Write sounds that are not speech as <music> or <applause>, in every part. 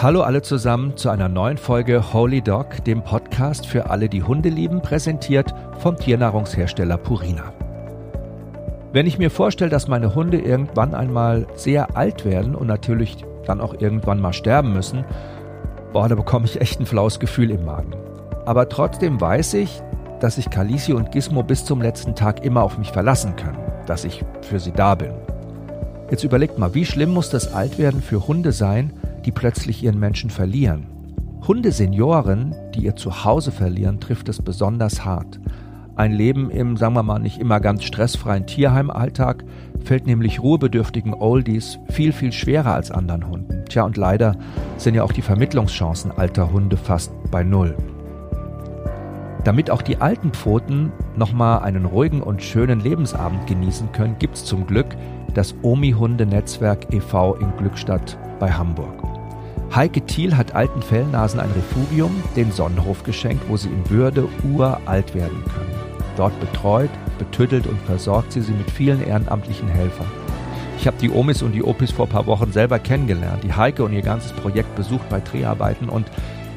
Hallo alle zusammen zu einer neuen Folge Holy Dog, dem Podcast für alle, die Hunde lieben, präsentiert vom Tiernahrungshersteller Purina. Wenn ich mir vorstelle, dass meine Hunde irgendwann einmal sehr alt werden und natürlich dann auch irgendwann mal sterben müssen, boah, da bekomme ich echt ein flaues Gefühl im Magen. Aber trotzdem weiß ich, dass sich Kalisi und Gizmo bis zum letzten Tag immer auf mich verlassen können, dass ich für sie da bin. Jetzt überlegt mal, wie schlimm muss das Altwerden für Hunde sein, die plötzlich ihren Menschen verlieren? Hundesenioren, die ihr Zuhause verlieren, trifft es besonders hart. Ein Leben im, sagen wir mal, nicht immer ganz stressfreien Tierheimalltag fällt nämlich ruhebedürftigen Oldies viel, viel schwerer als anderen Hunden. Tja, und leider sind ja auch die Vermittlungschancen alter Hunde fast bei Null. Damit auch die alten Pfoten nochmal einen ruhigen und schönen Lebensabend genießen können, gibt es zum Glück das Omi-Hunde-Netzwerk e.V. in Glückstadt bei Hamburg. Heike Thiel hat alten Fellnasen ein Refugium, den Sonnenhof geschenkt, wo sie in Würde uralt werden können. Dort betreut, betüttelt und versorgt sie sie mit vielen ehrenamtlichen Helfern. Ich habe die Omis und die Opis vor ein paar Wochen selber kennengelernt, die Heike und ihr ganzes Projekt besucht bei Dreharbeiten und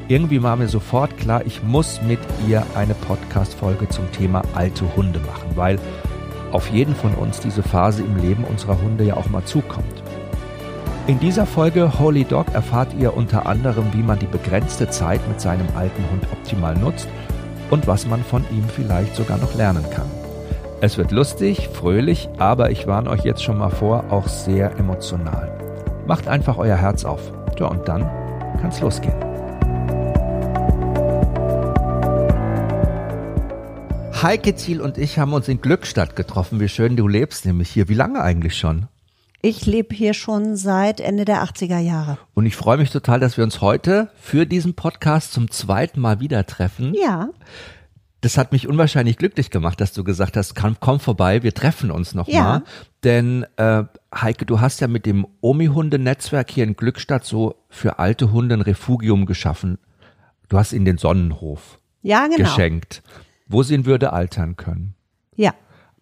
irgendwie war mir sofort klar, ich muss mit ihr eine Podcast-Folge zum Thema alte Hunde machen, weil auf jeden von uns diese Phase im Leben unserer Hunde ja auch mal zukommt. In dieser Folge Holy Dog erfahrt ihr unter anderem, wie man die begrenzte Zeit mit seinem alten Hund optimal nutzt und was man von ihm vielleicht sogar noch lernen kann. Es wird lustig, fröhlich, aber ich warne euch jetzt schon mal vor, auch sehr emotional. Macht einfach euer Herz auf. Ja, und dann kann's losgehen. Heike Thiel und ich haben uns in Glückstadt getroffen. Wie schön du lebst nämlich hier. Wie lange eigentlich schon? Ich lebe hier schon seit Ende der 80er Jahre. Und ich freue mich total, dass wir uns heute für diesen Podcast zum zweiten Mal wieder treffen. Ja. Das hat mich unwahrscheinlich glücklich gemacht, dass du gesagt hast, komm, komm vorbei, wir treffen uns nochmal. Ja. Denn äh, Heike, du hast ja mit dem Omi-Hunde-Netzwerk hier in Glückstadt so für alte Hunde ein Refugium geschaffen. Du hast ihnen den Sonnenhof Ja, genau. geschenkt, wo sie in Würde altern können. Ja.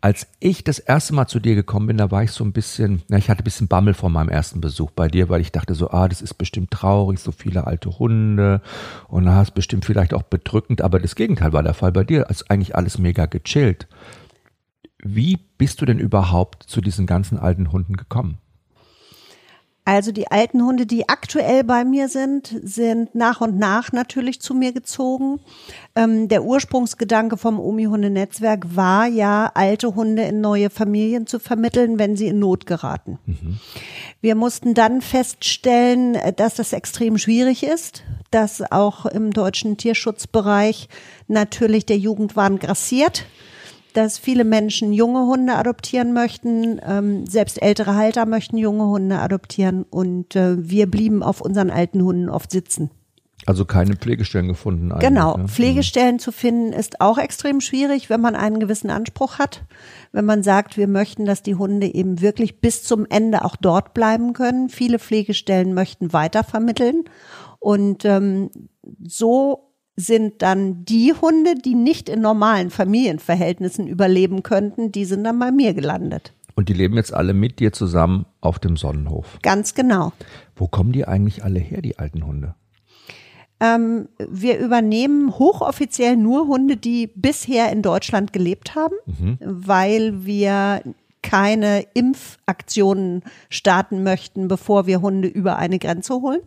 Als ich das erste Mal zu dir gekommen bin, da war ich so ein bisschen, na, ich hatte ein bisschen Bammel vor meinem ersten Besuch bei dir, weil ich dachte so, ah, das ist bestimmt traurig, so viele alte Hunde und da hast bestimmt vielleicht auch bedrückend, aber das Gegenteil war der Fall bei dir, ist eigentlich alles mega gechillt. Wie bist du denn überhaupt zu diesen ganzen alten Hunden gekommen? Also die alten Hunde, die aktuell bei mir sind, sind nach und nach natürlich zu mir gezogen. Ähm, der Ursprungsgedanke vom Omi-Hunde-Netzwerk war ja, alte Hunde in neue Familien zu vermitteln, wenn sie in Not geraten. Wir mussten dann feststellen, äh, dass das extrem schwierig ist, dass auch im deutschen Tierschutzbereich natürlich der Jugendwahn grassiert dass viele Menschen junge Hunde adoptieren möchten, ähm, selbst ältere Halter möchten junge Hunde adoptieren und äh, wir blieben auf unseren alten Hunden oft sitzen. Also keine Pflegestellen gefunden. Genau, ne? Pflegestellen zu finden ist auch extrem schwierig, wenn man einen gewissen Anspruch hat. Wenn man sagt, wir möchten, dass die Hunde eben wirklich bis zum Ende auch dort bleiben können. Viele Pflegestellen möchten weitervermitteln und ähm, so sind dann die Hunde, die nicht in normalen Familienverhältnissen überleben könnten, die sind dann bei mir gelandet. Und die leben jetzt alle mit dir zusammen auf dem Sonnenhof. Ganz genau. Wo kommen die eigentlich alle her, die alten Hunde? Ähm, wir übernehmen hochoffiziell nur Hunde, die bisher in Deutschland gelebt haben, weil wir keine Impfaktionen starten möchten, bevor wir Hunde über eine Grenze holen.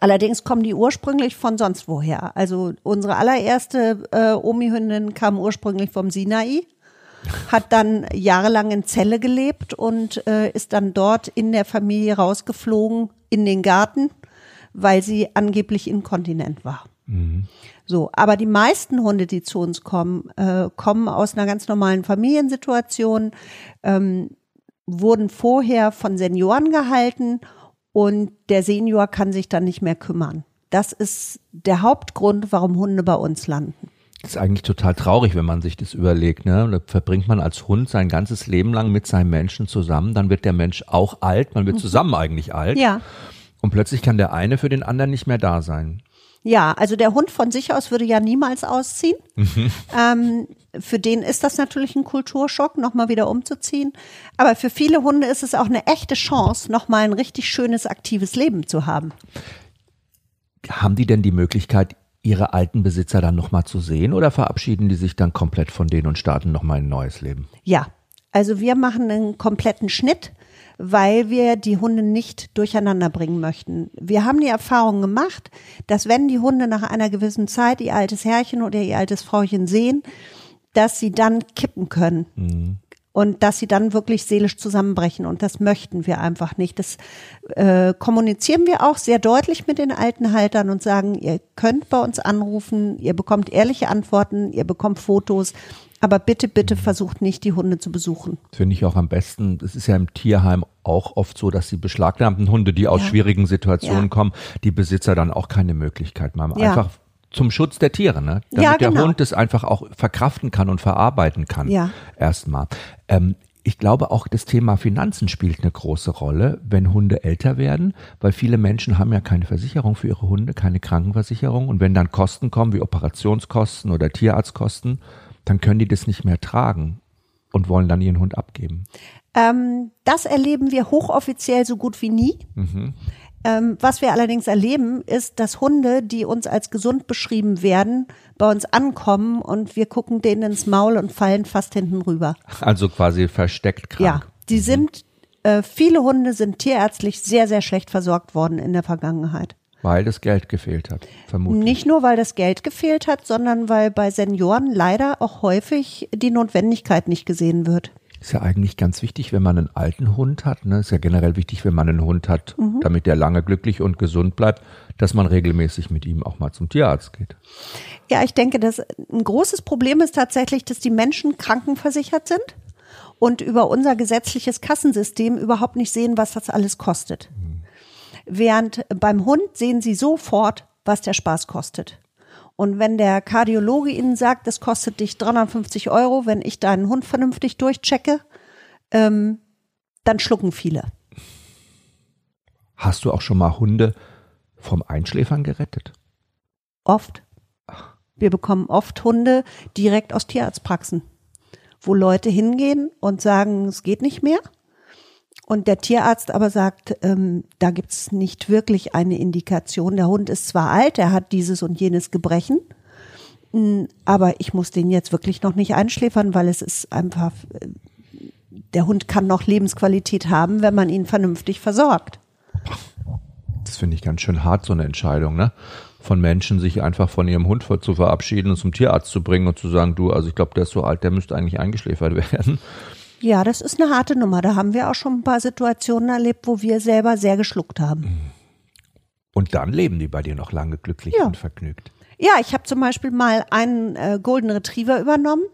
Allerdings kommen die ursprünglich von sonst woher. Also unsere allererste äh, Omi-Hündin kam ursprünglich vom Sinai, hat dann jahrelang in Celle gelebt und äh, ist dann dort in der Familie rausgeflogen in den Garten, weil sie angeblich inkontinent war. So, aber die meisten Hunde, die zu uns kommen, äh, kommen aus einer ganz normalen Familiensituation, ähm, wurden vorher von Senioren gehalten und der Senior kann sich dann nicht mehr kümmern. Das ist der Hauptgrund, warum Hunde bei uns landen. Das ist eigentlich total traurig, wenn man sich das überlegt. Ne? Da verbringt man als Hund sein ganzes Leben lang mit seinem Menschen zusammen. Dann wird der Mensch auch alt. Man wird zusammen eigentlich alt. Ja, Und plötzlich kann der eine für den anderen nicht mehr da sein. Ja, also der Hund von sich aus würde ja niemals ausziehen. Mhm. <laughs> Ähm, für den ist das natürlich ein Kulturschock, nochmal wieder umzuziehen. Aber für viele Hunde ist es auch eine echte Chance, nochmal ein richtig schönes, aktives Leben zu haben. Haben die denn die Möglichkeit, ihre alten Besitzer dann nochmal zu sehen oder verabschieden die sich dann komplett von denen und starten nochmal ein neues Leben? Ja, also wir machen einen kompletten Schnitt weil wir die Hunde nicht durcheinander bringen möchten. Wir haben die Erfahrung gemacht, dass wenn die Hunde nach einer gewissen Zeit ihr altes Herrchen oder ihr altes Frauchen sehen, dass sie dann kippen können. Mhm. Und dass sie dann wirklich seelisch zusammenbrechen. Und das möchten wir einfach nicht. Das äh, kommunizieren wir auch sehr deutlich mit den alten Haltern und sagen, ihr könnt bei uns anrufen, ihr bekommt ehrliche Antworten, ihr bekommt Fotos, aber bitte, bitte versucht nicht, die Hunde zu besuchen. Finde ich auch am besten. Es ist ja im Tierheim auch oft so, dass die beschlagnahmten Hunde, die aus ja. schwierigen Situationen ja. kommen, die Besitzer dann auch keine Möglichkeit haben. Ja. Einfach zum Schutz der Tiere, ne? Damit ja, genau. der Hund es einfach auch verkraften kann und verarbeiten kann. Ja. Erstmal. Ähm, ich glaube auch das Thema Finanzen spielt eine große Rolle, wenn Hunde älter werden, weil viele Menschen haben ja keine Versicherung für ihre Hunde, keine Krankenversicherung und wenn dann Kosten kommen wie Operationskosten oder Tierarztkosten, dann können die das nicht mehr tragen und wollen dann ihren Hund abgeben. Ähm, das erleben wir hochoffiziell so gut wie nie. Mhm. Ähm, was wir allerdings erleben, ist, dass Hunde, die uns als gesund beschrieben werden, bei uns ankommen und wir gucken denen ins Maul und fallen fast hinten rüber. Also quasi versteckt krank. Ja, die mhm. sind, äh, viele Hunde sind tierärztlich sehr, sehr schlecht versorgt worden in der Vergangenheit. Weil das Geld gefehlt hat, vermutlich. Nicht nur, weil das Geld gefehlt hat, sondern weil bei Senioren leider auch häufig die Notwendigkeit nicht gesehen wird. Ist ja eigentlich ganz wichtig, wenn man einen alten Hund hat. Ne? Ist ja generell wichtig, wenn man einen Hund hat, mhm. damit der lange glücklich und gesund bleibt, dass man regelmäßig mit ihm auch mal zum Tierarzt geht. Ja, ich denke, dass ein großes Problem ist tatsächlich, dass die Menschen krankenversichert sind und über unser gesetzliches Kassensystem überhaupt nicht sehen, was das alles kostet. Während beim Hund sehen Sie sofort, was der Spaß kostet. Und wenn der Kardiologe Ihnen sagt, das kostet dich 350 Euro, wenn ich deinen Hund vernünftig durchchecke, ähm, dann schlucken viele. Hast du auch schon mal Hunde vom Einschläfern gerettet? Oft. Wir bekommen oft Hunde direkt aus Tierarztpraxen, wo Leute hingehen und sagen, es geht nicht mehr und der Tierarzt aber sagt, ähm, da gibt's nicht wirklich eine Indikation. Der Hund ist zwar alt, er hat dieses und jenes Gebrechen, mm, aber ich muss den jetzt wirklich noch nicht einschläfern, weil es ist einfach, äh, der Hund kann noch Lebensqualität haben, wenn man ihn vernünftig versorgt. Das finde ich ganz schön hart, so eine Entscheidung, ne? Von Menschen, sich einfach von ihrem Hund zu verabschieden und zum Tierarzt zu bringen und zu sagen, du, also ich glaube, der ist so alt, der müsste eigentlich eingeschläfert <laughs> werden. Ja, das ist eine harte Nummer. Da haben wir auch schon ein paar Situationen erlebt, wo wir selber sehr geschluckt haben. Und dann leben die bei dir noch lange glücklich ja. und vergnügt. Ja, ich habe zum Beispiel mal einen äh, Golden Retriever übernommen.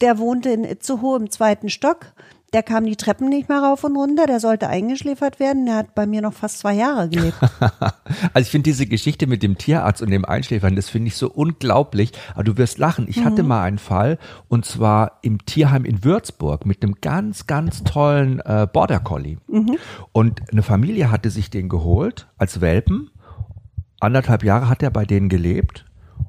Der wohnte in Itzehoe im zweiten Stock. Der kam die Treppen nicht mehr rauf und runter, der sollte eingeschläfert werden. Der hat bei mir noch fast zwei Jahre gelebt. <laughs> also ich finde diese Geschichte mit dem Tierarzt und dem Einschläfern, das finde ich so unglaublich. Aber du wirst lachen. Ich mhm. hatte mal einen Fall und zwar im Tierheim in Würzburg mit einem ganz, ganz tollen äh, Border Collie. Mhm. Und eine Familie hatte sich den geholt als Welpen. Anderthalb Jahre hat er bei denen gelebt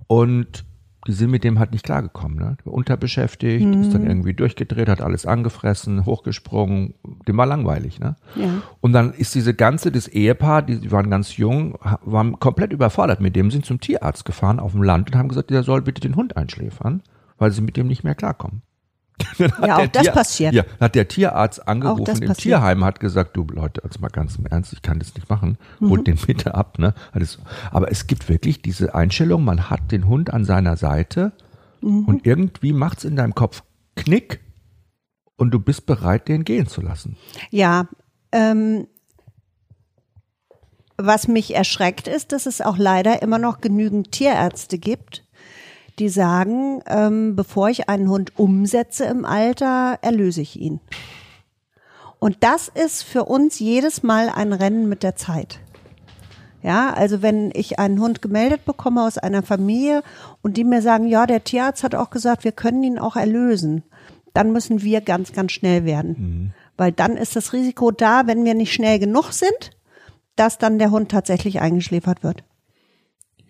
und die sind mit dem halt nicht klargekommen. Ne? Unterbeschäftigt, mhm. ist dann irgendwie durchgedreht, hat alles angefressen, hochgesprungen, dem war langweilig. Ne? Ja. Und dann ist diese ganze, das Ehepaar, die waren ganz jung, waren komplett überfordert mit dem, sind zum Tierarzt gefahren auf dem Land und haben gesagt, der soll bitte den Hund einschläfern, weil sie mit dem nicht mehr klarkommen. <laughs> ja, auch das Tier, passiert. Ja, hat der Tierarzt angerufen im Tierheim, hat gesagt, du Leute, also mal ganz im Ernst, ich kann das nicht machen, mhm. holt den bitte ab. Ne? Alles, aber es gibt wirklich diese Einstellung, man hat den Hund an seiner Seite mhm. und irgendwie macht's in deinem Kopf Knick und du bist bereit, den gehen zu lassen. Ja, ähm, was mich erschreckt ist, dass es auch leider immer noch genügend Tierärzte gibt, die sagen, ähm, bevor ich einen Hund umsetze im Alter, erlöse ich ihn. Und das ist für uns jedes Mal ein Rennen mit der Zeit. Ja, also wenn ich einen Hund gemeldet bekomme aus einer Familie und die mir sagen, ja, der Tierarzt hat auch gesagt, wir können ihn auch erlösen, dann müssen wir ganz, ganz schnell werden. Mhm. Weil dann ist das Risiko da, wenn wir nicht schnell genug sind, dass dann der Hund tatsächlich eingeschläfert wird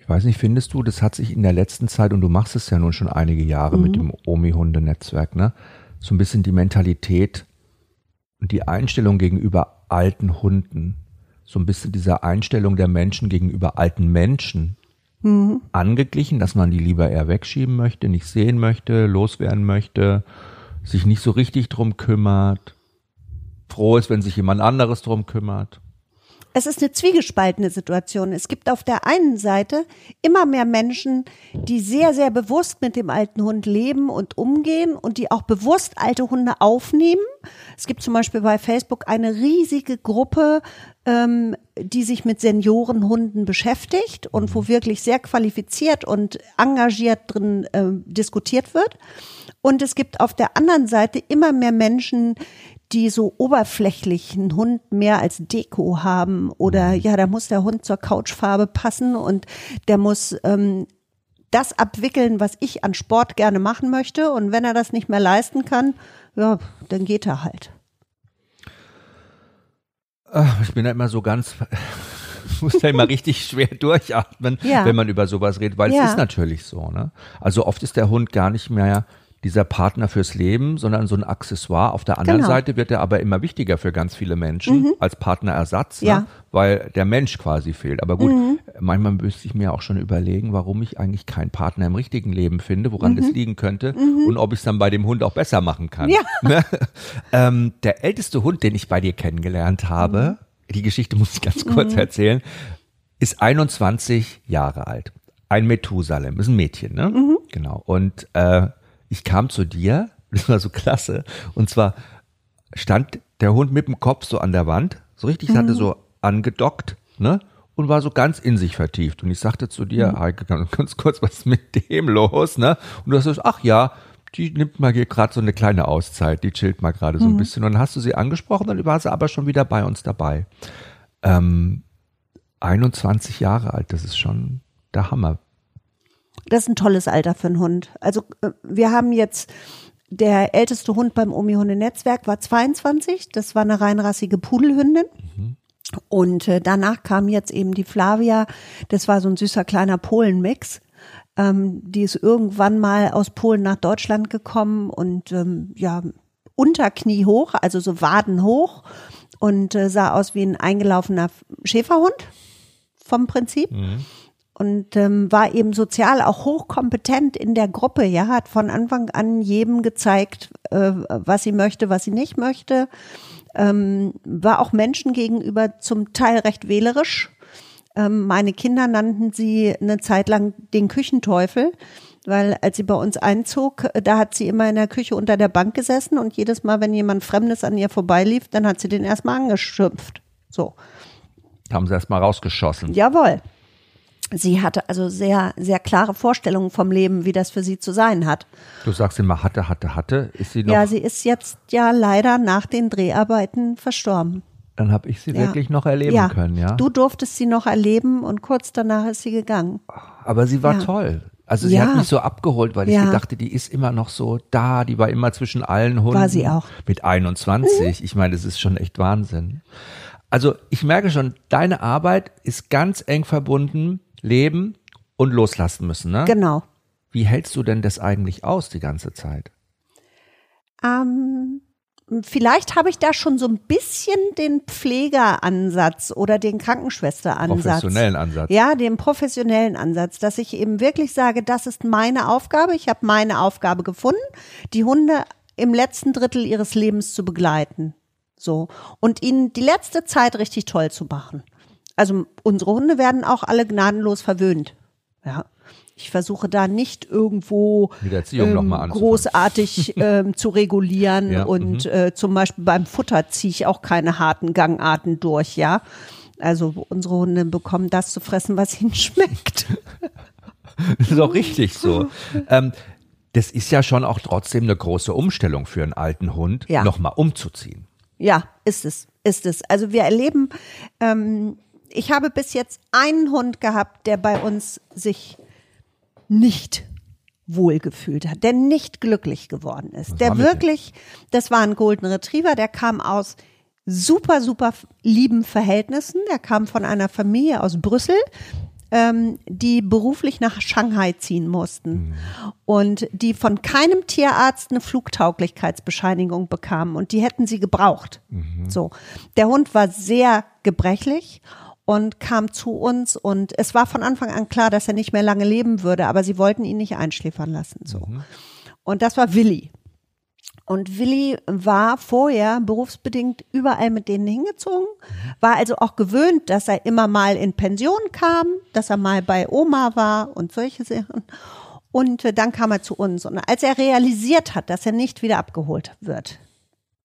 Ich weiß nicht, findest du, das hat sich in der letzten Zeit, und du machst es ja nun schon einige Jahre mhm. mit dem Omi-Hunde-Netzwerk, ne? So ein bisschen die Mentalität und die Einstellung gegenüber alten Hunden, so ein bisschen diese Einstellung der Menschen gegenüber alten Menschen mhm. angeglichen, dass man die lieber eher wegschieben möchte, nicht sehen möchte, loswerden möchte, sich nicht so richtig drum kümmert, froh ist, wenn sich jemand anderes drum kümmert es ist eine zwiegespaltene Situation. Es gibt auf der einen Seite immer mehr Menschen, die sehr, sehr bewusst mit dem alten Hund leben und umgehen und die auch bewusst alte Hunde aufnehmen. Es gibt zum Beispiel bei Facebook eine riesige Gruppe, ähm, die sich mit Seniorenhunden beschäftigt und wo wirklich sehr qualifiziert und engagiert drin äh, diskutiert wird. Und es gibt auf der anderen Seite immer mehr Menschen, die so oberflächlichen Hund mehr als Deko haben oder mhm. ja, da muss der Hund zur Couchfarbe passen und der muss ähm, das abwickeln, was ich an Sport gerne machen möchte und wenn er das nicht mehr leisten kann, ja, dann geht er halt. Ach, ich bin da immer so ganz, <laughs> muss da immer richtig schwer durchatmen, ja. wenn man über sowas redet, weil ja. es ist natürlich so. Ne? Also oft ist der Hund gar nicht mehr dieser Partner fürs Leben, sondern so ein Accessoire. Auf der anderen genau. Seite wird er aber immer wichtiger für ganz viele Menschen mhm. als Partnerersatz, ne? ja. ne? weil der Mensch quasi fehlt. Aber gut, mhm. manchmal müsste ich mir auch schon überlegen, warum ich eigentlich keinen Partner im richtigen Leben finde, woran mhm. das liegen könnte mhm. und ob ich es dann bei dem Hund auch besser machen kann. Ja. <laughs> Ne? ähm, der älteste Hund, den ich bei dir kennengelernt habe, mhm. die Geschichte muss ich ganz kurz mhm. erzählen, ist 21 Jahre alt. Ein Methusalem, ist ein Mädchen, ne? Genau. Und äh, ich kam zu dir, <laughs> das war so klasse, und zwar stand der Hund mit dem Kopf so an der Wand, so richtig, mhm. hatte so angedockt, ne? Und war so ganz in sich vertieft. Und ich sagte zu dir, mhm. Heike, ganz kurz, was ist mit dem los, ne? Und du hast gesagt, ach ja, die nimmt mal hier gerade so eine kleine Auszeit, die chillt mal gerade so ein mhm. bisschen. Und dann hast du sie angesprochen, dann war sie aber schon wieder bei uns dabei. Ähm, 21 Jahre alt, das ist schon der Hammer. Das ist ein tolles Alter für einen Hund. Also äh, wir haben jetzt der älteste Hund beim Omi-Hunde-Netzwerk war 22. Das war eine reinrassige Pudelhündin. Mhm. Und äh, danach kam jetzt eben die Flavia. Das war so ein süßer kleiner Polen-Mix. Ähm, die ist irgendwann mal aus Polen nach Deutschland gekommen und ähm, ja, Unterknie hoch, also so Waden hoch und äh, sah aus wie ein eingelaufener Schäferhund vom Prinzip. Mhm und ähm, war eben sozial auch hochkompetent in der Gruppe. Ja, hat von Anfang an jedem gezeigt, äh, was sie möchte, was sie nicht möchte. Ähm, war auch Menschen gegenüber zum Teil recht wählerisch. Ähm, meine Kinder nannten sie eine Zeit lang den Küchenteufel, weil als sie bei uns einzog, da hat sie immer in der Küche unter der Bank gesessen und jedes Mal, wenn jemand Fremdes an ihr vorbeilief, dann hat sie den erstmal angeschimpft. So. Haben sie erstmal rausgeschossen. Jawohl sie hatte also sehr, sehr klare Vorstellungen vom Leben, wie das für sie zu sein hat. Du sagst immer hatte, hatte, hatte. Ist sie noch? Ja, sie ist jetzt ja leider nach den Dreharbeiten verstorben. Dann habe ich sie ja. wirklich noch erleben ja. können, ja. Du durftest sie noch erleben und kurz danach ist sie gegangen. Aber sie war ja. toll. Also sie hat mich so abgeholt, weil ich dachte, die ist immer noch so da, die war immer zwischen allen Hunden. War sie auch. Mit 21. Mhm. Ich meine, das ist schon echt Wahnsinn. Also ich merke schon, deine Arbeit ist ganz eng verbunden leben und loslassen müssen, ne? Genau. Wie hältst du denn das eigentlich aus die ganze Zeit? Ähm, vielleicht habe ich da schon so ein bisschen den Pflegeransatz oder den Krankenschwesteransatz. Professionellen Ansatz. Ja, den professionellen Ansatz, dass ich eben wirklich sage, das ist meine Aufgabe. Ich habe meine Aufgabe gefunden, die Hunde im letzten Drittel ihres Lebens zu begleiten. So. Und ihnen die letzte Zeit richtig toll zu machen. Also unsere Hunde werden auch alle gnadenlos verwöhnt. Ja. Ich versuche da nicht irgendwo ähm, großartig <laughs> ähm, zu regulieren ja, und mhm. äh, zum Beispiel beim Futter ziehe ich auch keine harten Gangarten durch, ja. Also unsere Hunde bekommen das zu fressen, was ihnen <laughs> schmeckt. <laughs> das ist auch richtig so. ähm, das ist ja schon auch trotzdem eine große Umstellung für einen alten Hund, ja. nochmal umzuziehen. Ja, ist es, ist es. Also wir erleben ähm, ich habe bis jetzt einen Hund gehabt, der bei uns sich nicht wohlgefühlt hat, der nicht glücklich geworden ist, Was der wirklich, das war ein Golden Retriever, der kam aus super, super lieben Verhältnissen, der kam von einer Familie aus Brüssel, ähm, die beruflich nach Shanghai ziehen mussten mhm. und die von keinem Tierarzt eine Flugtauglichkeitsbescheinigung bekamen und die hätten sie gebraucht. Mhm. So, der Hund war sehr gebrechlich und kam zu uns und es war von Anfang an klar, dass er nicht mehr lange leben würde, aber sie wollten ihn nicht einschläfern lassen. So. Mhm. Und das war Willi. Und Willi war vorher berufsbedingt überall mit denen hingezogen, war also auch gewöhnt, dass er immer mal in Pension kam, dass er mal bei Oma war und solche Sachen. Und dann kam er zu uns. Und als er realisiert hat, dass er nicht wieder abgeholt wird,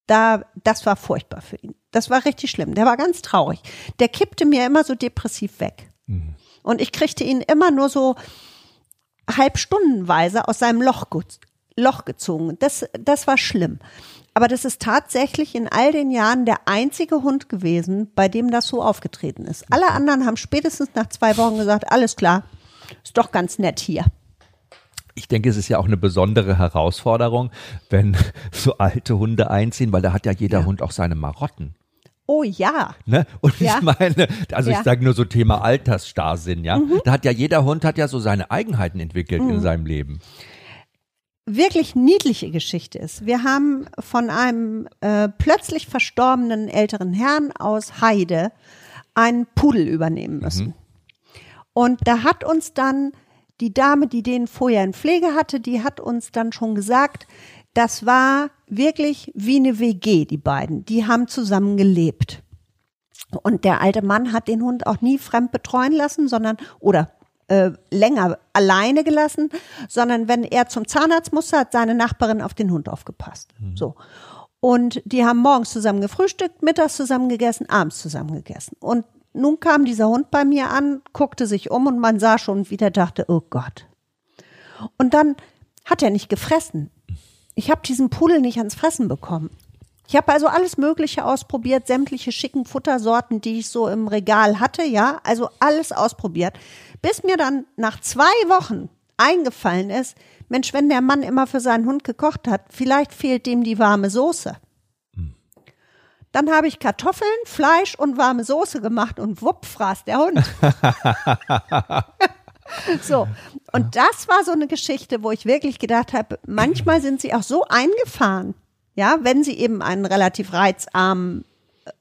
da, das war furchtbar für ihn. Das war richtig schlimm. Der war ganz traurig. Der kippte mir immer so depressiv weg. Mhm. Und ich kriegte ihn immer nur so halbstundenweise aus seinem Loch Loch gezogen. Das, das war schlimm. Aber das ist tatsächlich in all den Jahren der einzige Hund gewesen, bei dem das so aufgetreten ist. Alle anderen haben spätestens nach zwei Wochen gesagt, alles klar, ist doch ganz nett hier. Ich denke, es ist ja auch eine besondere Herausforderung, wenn <laughs> so alte Hunde einziehen, weil da hat ja jeder ja. Hund auch seine Marotten. Oh ja. Ne? Und ja. ich meine, also ja. ich sage nur so Thema Altersstarrsinn, ja. Mhm. Da hat ja jeder Hund hat ja so seine Eigenheiten entwickelt mhm. in seinem Leben wirklich niedliche Geschichte ist. Wir haben von einem äh, plötzlich verstorbenen älteren Herrn aus Heide einen Pudel übernehmen müssen. Mhm. Und da hat uns dann die Dame, die den vorher in Pflege hatte, die hat uns dann schon gesagt, das war wirklich wie eine WG, die beiden. Die haben zusammen gelebt. Und der alte Mann hat den Hund auch nie fremd betreuen lassen, sondern, oder äh, länger alleine gelassen, sondern wenn er zum Zahnarzt musste, hat seine Nachbarin auf den Hund aufgepasst. Mhm. So. Und die haben morgens zusammen gefrühstückt, mittags zusammen gegessen, abends zusammen gegessen. Und nun kam dieser Hund bei mir an, guckte sich um und man sah schon, wie der dachte, oh Gott. Und dann hat er nicht gefressen. Ich habe diesen Pudel nicht ans Fressen bekommen. Ich habe also alles Mögliche ausprobiert, sämtliche schicken Futtersorten, die ich so im Regal hatte, ja, also alles ausprobiert. Bis mir dann nach zwei Wochen eingefallen ist, Mensch, wenn der Mann immer für seinen Hund gekocht hat, vielleicht fehlt dem die warme Soße. Dann habe ich Kartoffeln, Fleisch und warme Soße gemacht und wupp fraß der Hund. <laughs> <laughs> so, und das war so eine Geschichte, wo ich wirklich gedacht habe, manchmal sind sie auch so eingefahren, ja, wenn sie eben einen relativ reizarmen,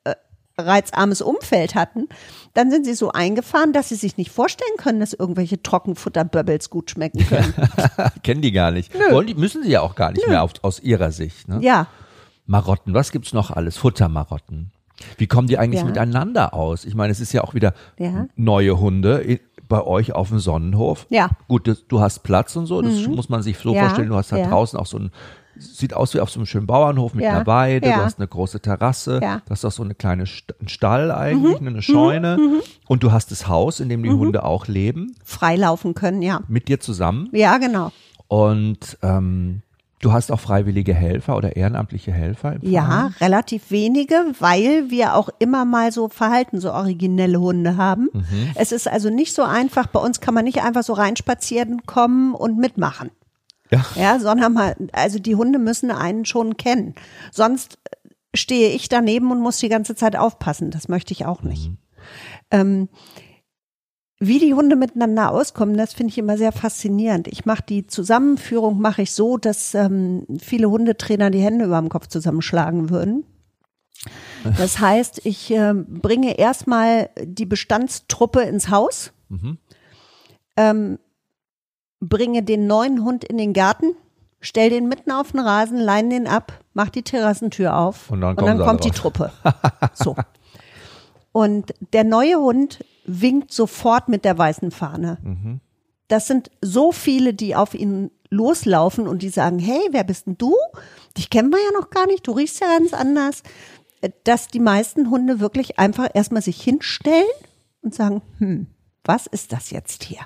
äh, reizarmes Umfeld hatten, dann sind sie so eingefahren, dass sie sich nicht vorstellen können, dass irgendwelche Trockenfutterböbbels gut schmecken können. <laughs> Kennen die gar nicht. Wollen die, müssen sie ja auch gar nicht Nö. mehr auf, aus ihrer Sicht. Ne? Ja. Marotten, was gibt's noch alles? Futtermarotten. Wie kommen die eigentlich ja. miteinander aus? Ich meine, es ist ja auch wieder ja. neue Hunde bei euch auf dem Sonnenhof. Ja. Gut, du hast Platz und so, das mhm. muss man sich so ja. vorstellen. Du hast da draußen auch so ein sieht aus wie auf so einem schönen Bauernhof mit ja. einer Weide, ja. du hast eine große Terrasse, ja. du hast auch so eine kleine Stall eigentlich, mhm. eine Scheune mhm. mhm. und du hast das Haus, in dem die mhm. Hunde auch leben. Freilaufen können, ja. Mit dir zusammen. Ja, genau. Und ähm, Du hast auch freiwillige Helfer oder ehrenamtliche Helfer? Im ja, relativ wenige, weil wir auch immer mal so Verhalten, so originelle Hunde haben. Mhm. Es ist also nicht so einfach, bei uns kann man nicht einfach so reinspazieren kommen und mitmachen. Ja. ja, sondern mal, also die Hunde müssen einen schon kennen. Sonst stehe ich daneben und muss die ganze Zeit aufpassen. Das möchte ich auch nicht. Mhm. Ähm, wie die Hunde miteinander auskommen, das finde ich immer sehr faszinierend. Ich mache die Zusammenführung mache ich so, dass ähm, viele Hundetrainer die Hände über dem Kopf zusammenschlagen würden. Das <laughs> heißt, ich äh, bringe erstmal die Bestandstruppe ins Haus. Mhm. Ähm, bringe den neuen Hund in den Garten, stell den mitten auf den Rasen, leine den ab, mach die Terrassentür auf und dann, und dann kommt die Truppe. <laughs> so. Und der neue Hund winkt sofort mit der weißen Fahne. Mhm. Das sind so viele, die auf ihn loslaufen und die sagen, hey, wer bist denn du? Dich kennen wir ja noch gar nicht, du riechst ja ganz anders. Dass die meisten Hunde wirklich einfach erstmal sich hinstellen und sagen, hm, was ist das jetzt hier?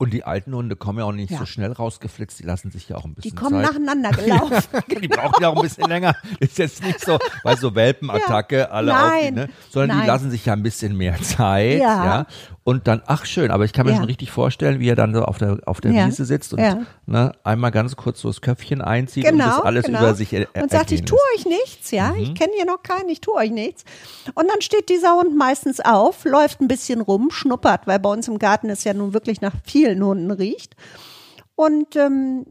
Und die alten Hunde kommen ja auch nicht Ja. so schnell rausgeflitzt, die lassen sich ja auch ein bisschen Die kommen Zeit. nacheinander <laughs> gelaufen. <laughs> die brauchen ja auch ein bisschen länger. Ist jetzt nicht so, weil so Welpenattacke alle auf die, Nein. ne? Sondern die Nein. lassen sich ja ein bisschen mehr <laughs> Zeit, ja. Ja. Und dann, ach schön, aber ich kann mir Ja. schon richtig vorstellen, wie er dann so auf der, auf der Ja. Wiese sitzt und Ja. ne, einmal ganz kurz so das Köpfchen einzieht und Genau, das alles genau. über sich er und sagt, ich tue euch nichts, ja, Mhm. ich kenne hier noch keinen, ich tue euch nichts. Und dann steht dieser Hund meistens auf, läuft ein bisschen rum, schnuppert, weil bei uns im Garten es ja nun wirklich nach vielen Hunden riecht. Und ähm,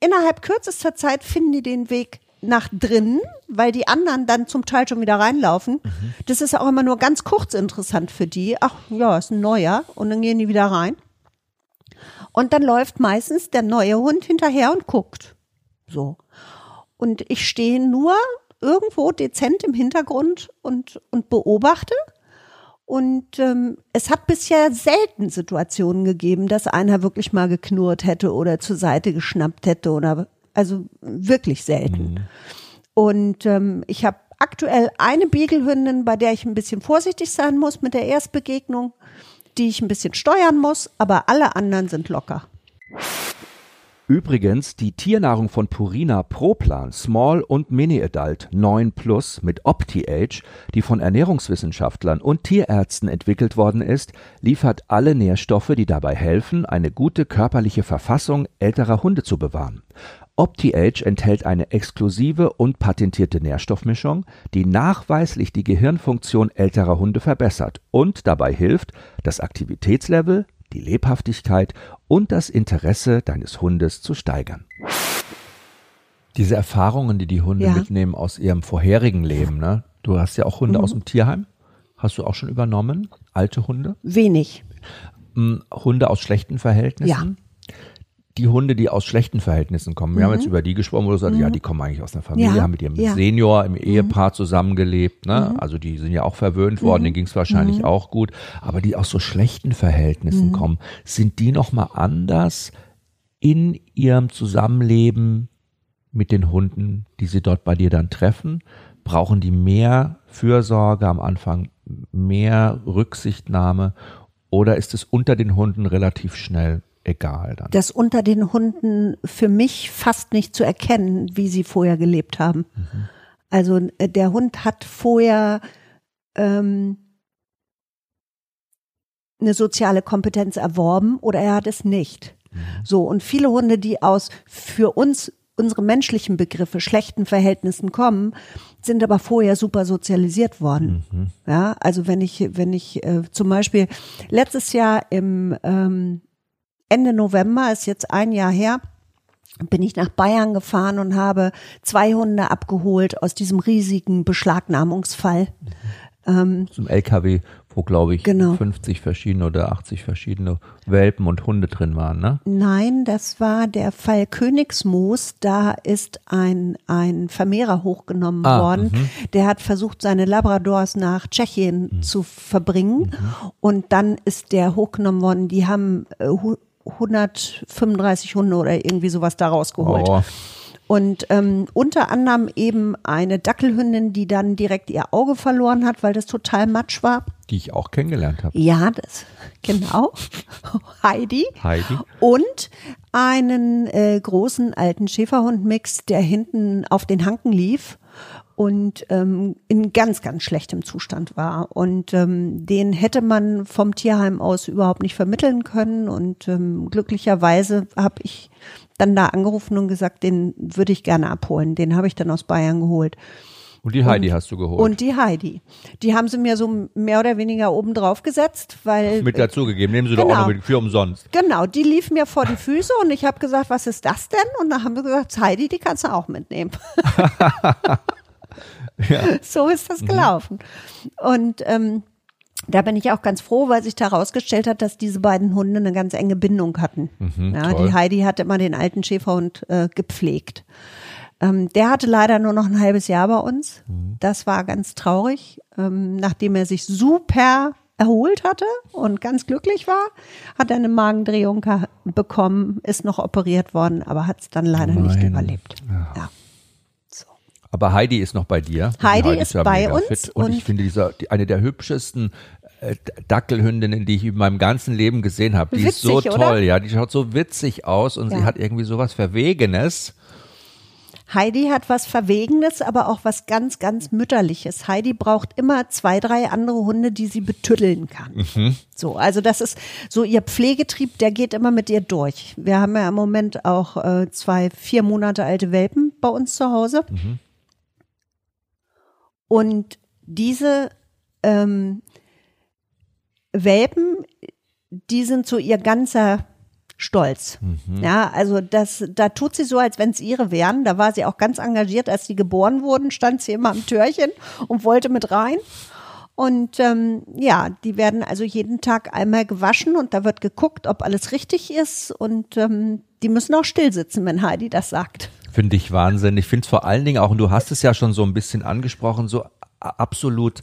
innerhalb kürzester Zeit finden die den Weg nach drinnen, weil die anderen dann zum Teil schon wieder reinlaufen. Mhm. Das ist auch immer nur ganz kurz interessant für die. Ach ja, ist ein neuer. Und dann gehen die wieder rein. Und dann läuft meistens der neue Hund hinterher und guckt. So. Und ich stehe nur irgendwo dezent im Hintergrund und, und beobachte. Und ähm, es hat bisher selten Situationen gegeben, dass einer wirklich mal geknurrt hätte oder zur Seite geschnappt hätte oder also wirklich selten. Und ähm, ich habe aktuell eine Beaglehündin, bei der ich ein bisschen vorsichtig sein muss mit der Erstbegegnung, die ich ein bisschen steuern muss, aber alle anderen sind locker. Übrigens, die Tiernahrung von Purina Proplan Small und Mini Adult 9 Plus mit OptiAge, die von Ernährungswissenschaftlern und Tierärzten entwickelt worden ist, liefert alle Nährstoffe, die dabei helfen, eine gute körperliche Verfassung älterer Hunde zu bewahren. OptiAge enthält eine exklusive und patentierte Nährstoffmischung, die nachweislich die Gehirnfunktion älterer Hunde verbessert und dabei hilft, das Aktivitätslevel, die Lebhaftigkeit und das Interesse deines Hundes zu steigern. Diese Erfahrungen, die die Hunde Ja. mitnehmen aus ihrem vorherigen Leben, ne? Du hast ja auch Hunde Mhm. aus dem Tierheim. Hast du auch schon übernommen? Alte Hunde? Wenig. Hm, Hunde aus schlechten Verhältnissen? Die Hunde, die aus schlechten Verhältnissen kommen. Wir haben jetzt über die gesprochen, wo du sagst, ja, die kommen eigentlich aus einer Familie, Mhm. Ja, haben mit ihrem ja. Mhm. Senior im Ehepaar zusammengelebt. Ne? Also die sind ja auch verwöhnt worden, denen ging es wahrscheinlich Mhm. auch gut. Aber die aus so schlechten Verhältnissen kommen, sind die nochmal anders in ihrem Zusammenleben mit den Hunden, die sie dort bei dir dann treffen? Brauchen die mehr Fürsorge am Anfang, mehr Rücksichtnahme oder ist es unter den Hunden relativ schnell egal dann? Das unter den Hunden für mich fast nicht zu erkennen, wie sie vorher gelebt haben. Also äh, der Hund hat vorher ähm, eine soziale Kompetenz erworben oder er hat es nicht. So, und viele Hunde, die aus für uns unsere menschlichen Begriffe schlechten Verhältnissen kommen, sind aber vorher super sozialisiert worden. Ja, also wenn ich, wenn ich äh, zum Beispiel letztes Jahr im ähm, Ende November, ist jetzt ein Jahr her, bin ich nach Bayern gefahren und habe zwei Hunde abgeholt aus diesem riesigen Beschlagnahmungsfall. Zum LKW, wo glaube ich Genau. 50 verschiedene oder 80 verschiedene Welpen und Hunde drin waren, ne? Nein, das war der Fall Königsmoos. Da ist ein, ein Vermehrer hochgenommen Ah, worden. Der hat versucht, seine Labradors nach Tschechien Mhm. zu verbringen. Und dann ist der hochgenommen worden. Die haben äh, 135 Hunde oder irgendwie sowas da rausgeholt. Oh, Und ähm, unter anderem eben eine Dackelhündin, die dann direkt ihr Auge verloren hat, weil das total matsch war. die ich auch kennengelernt habe. Ja, das genau. <laughs> Heidi. Heidi. Und einen äh, großen alten Schäferhund-Mix, der hinten auf den Hanken lief und ähm, in ganz, ganz schlechtem Zustand war. Und ähm, den hätte man vom Tierheim aus überhaupt nicht vermitteln können. Und ähm, glücklicherweise habe ich dann da angerufen und gesagt, den würde ich gerne abholen. Den habe ich dann aus Bayern geholt. Und die Heidi hast du geholt. Und die Heidi. Die haben sie mir so mehr oder weniger oben drauf gesetzt, weil mit dazugegeben. Nehmen sie doch auch Genau. noch mit für umsonst. Genau, die lief mir vor die Füße und ich habe gesagt, was ist das denn? Und dann haben wir gesagt, Heidi, die kannst du auch mitnehmen. <laughs> <laughs> <laughs> So ist Mhm. das gelaufen. Und ähm, da bin ich auch ganz froh, weil sich da herausgestellt hat, dass diese beiden Hunde eine ganz enge Bindung hatten. ja, toll. die Heidi hat immer den alten Schäferhund äh, gepflegt. Ähm, der hatte leider nur noch ein halbes Jahr bei uns. Das war ganz traurig. Ähm, nachdem er sich super erholt hatte und ganz glücklich war, hat er eine Magendrehung bekommen, ist noch operiert worden, aber hat es dann leider nicht Nein. überlebt. Ja. So. Aber Heidi ist noch bei dir. Die Heidi ist ja bei uns. Und, und- ich finde dieser, die, eine der hübschesten äh, Dackelhündinnen, die ich in meinem ganzen Leben gesehen habe. Die witzig, ist so toll, oder? ja. Die schaut so witzig aus und ja. sie hat irgendwie sowas Verwegenes. Heidi hat was Verwegenes, aber auch was ganz, ganz Mütterliches. Heidi braucht immer zwei, drei andere Hunde, die sie betüddeln kann. Mhm. So, also das ist so ihr Pflegetrieb, der geht immer mit ihr durch. Wir haben ja im Moment auch äh, zwei vier Monate alte Welpen bei uns zu Hause. Mhm. Und diese ähm, Welpen, die sind so ihr ganzer Stolz. Mhm. Ja, also das, da tut sie so, als wenn es ihre wären. Da war sie auch ganz engagiert, als die geboren wurden, stand sie immer am Türchen und wollte mit rein. Und ähm, ja, die werden also jeden Tag einmal gewaschen und da wird geguckt, ob alles richtig ist. Und ähm, die müssen auch still sitzen, wenn Heidi das sagt. Finde ich Wahnsinn. Ich finde es vor allen Dingen auch, und du hast es ja schon so ein bisschen angesprochen, so absolut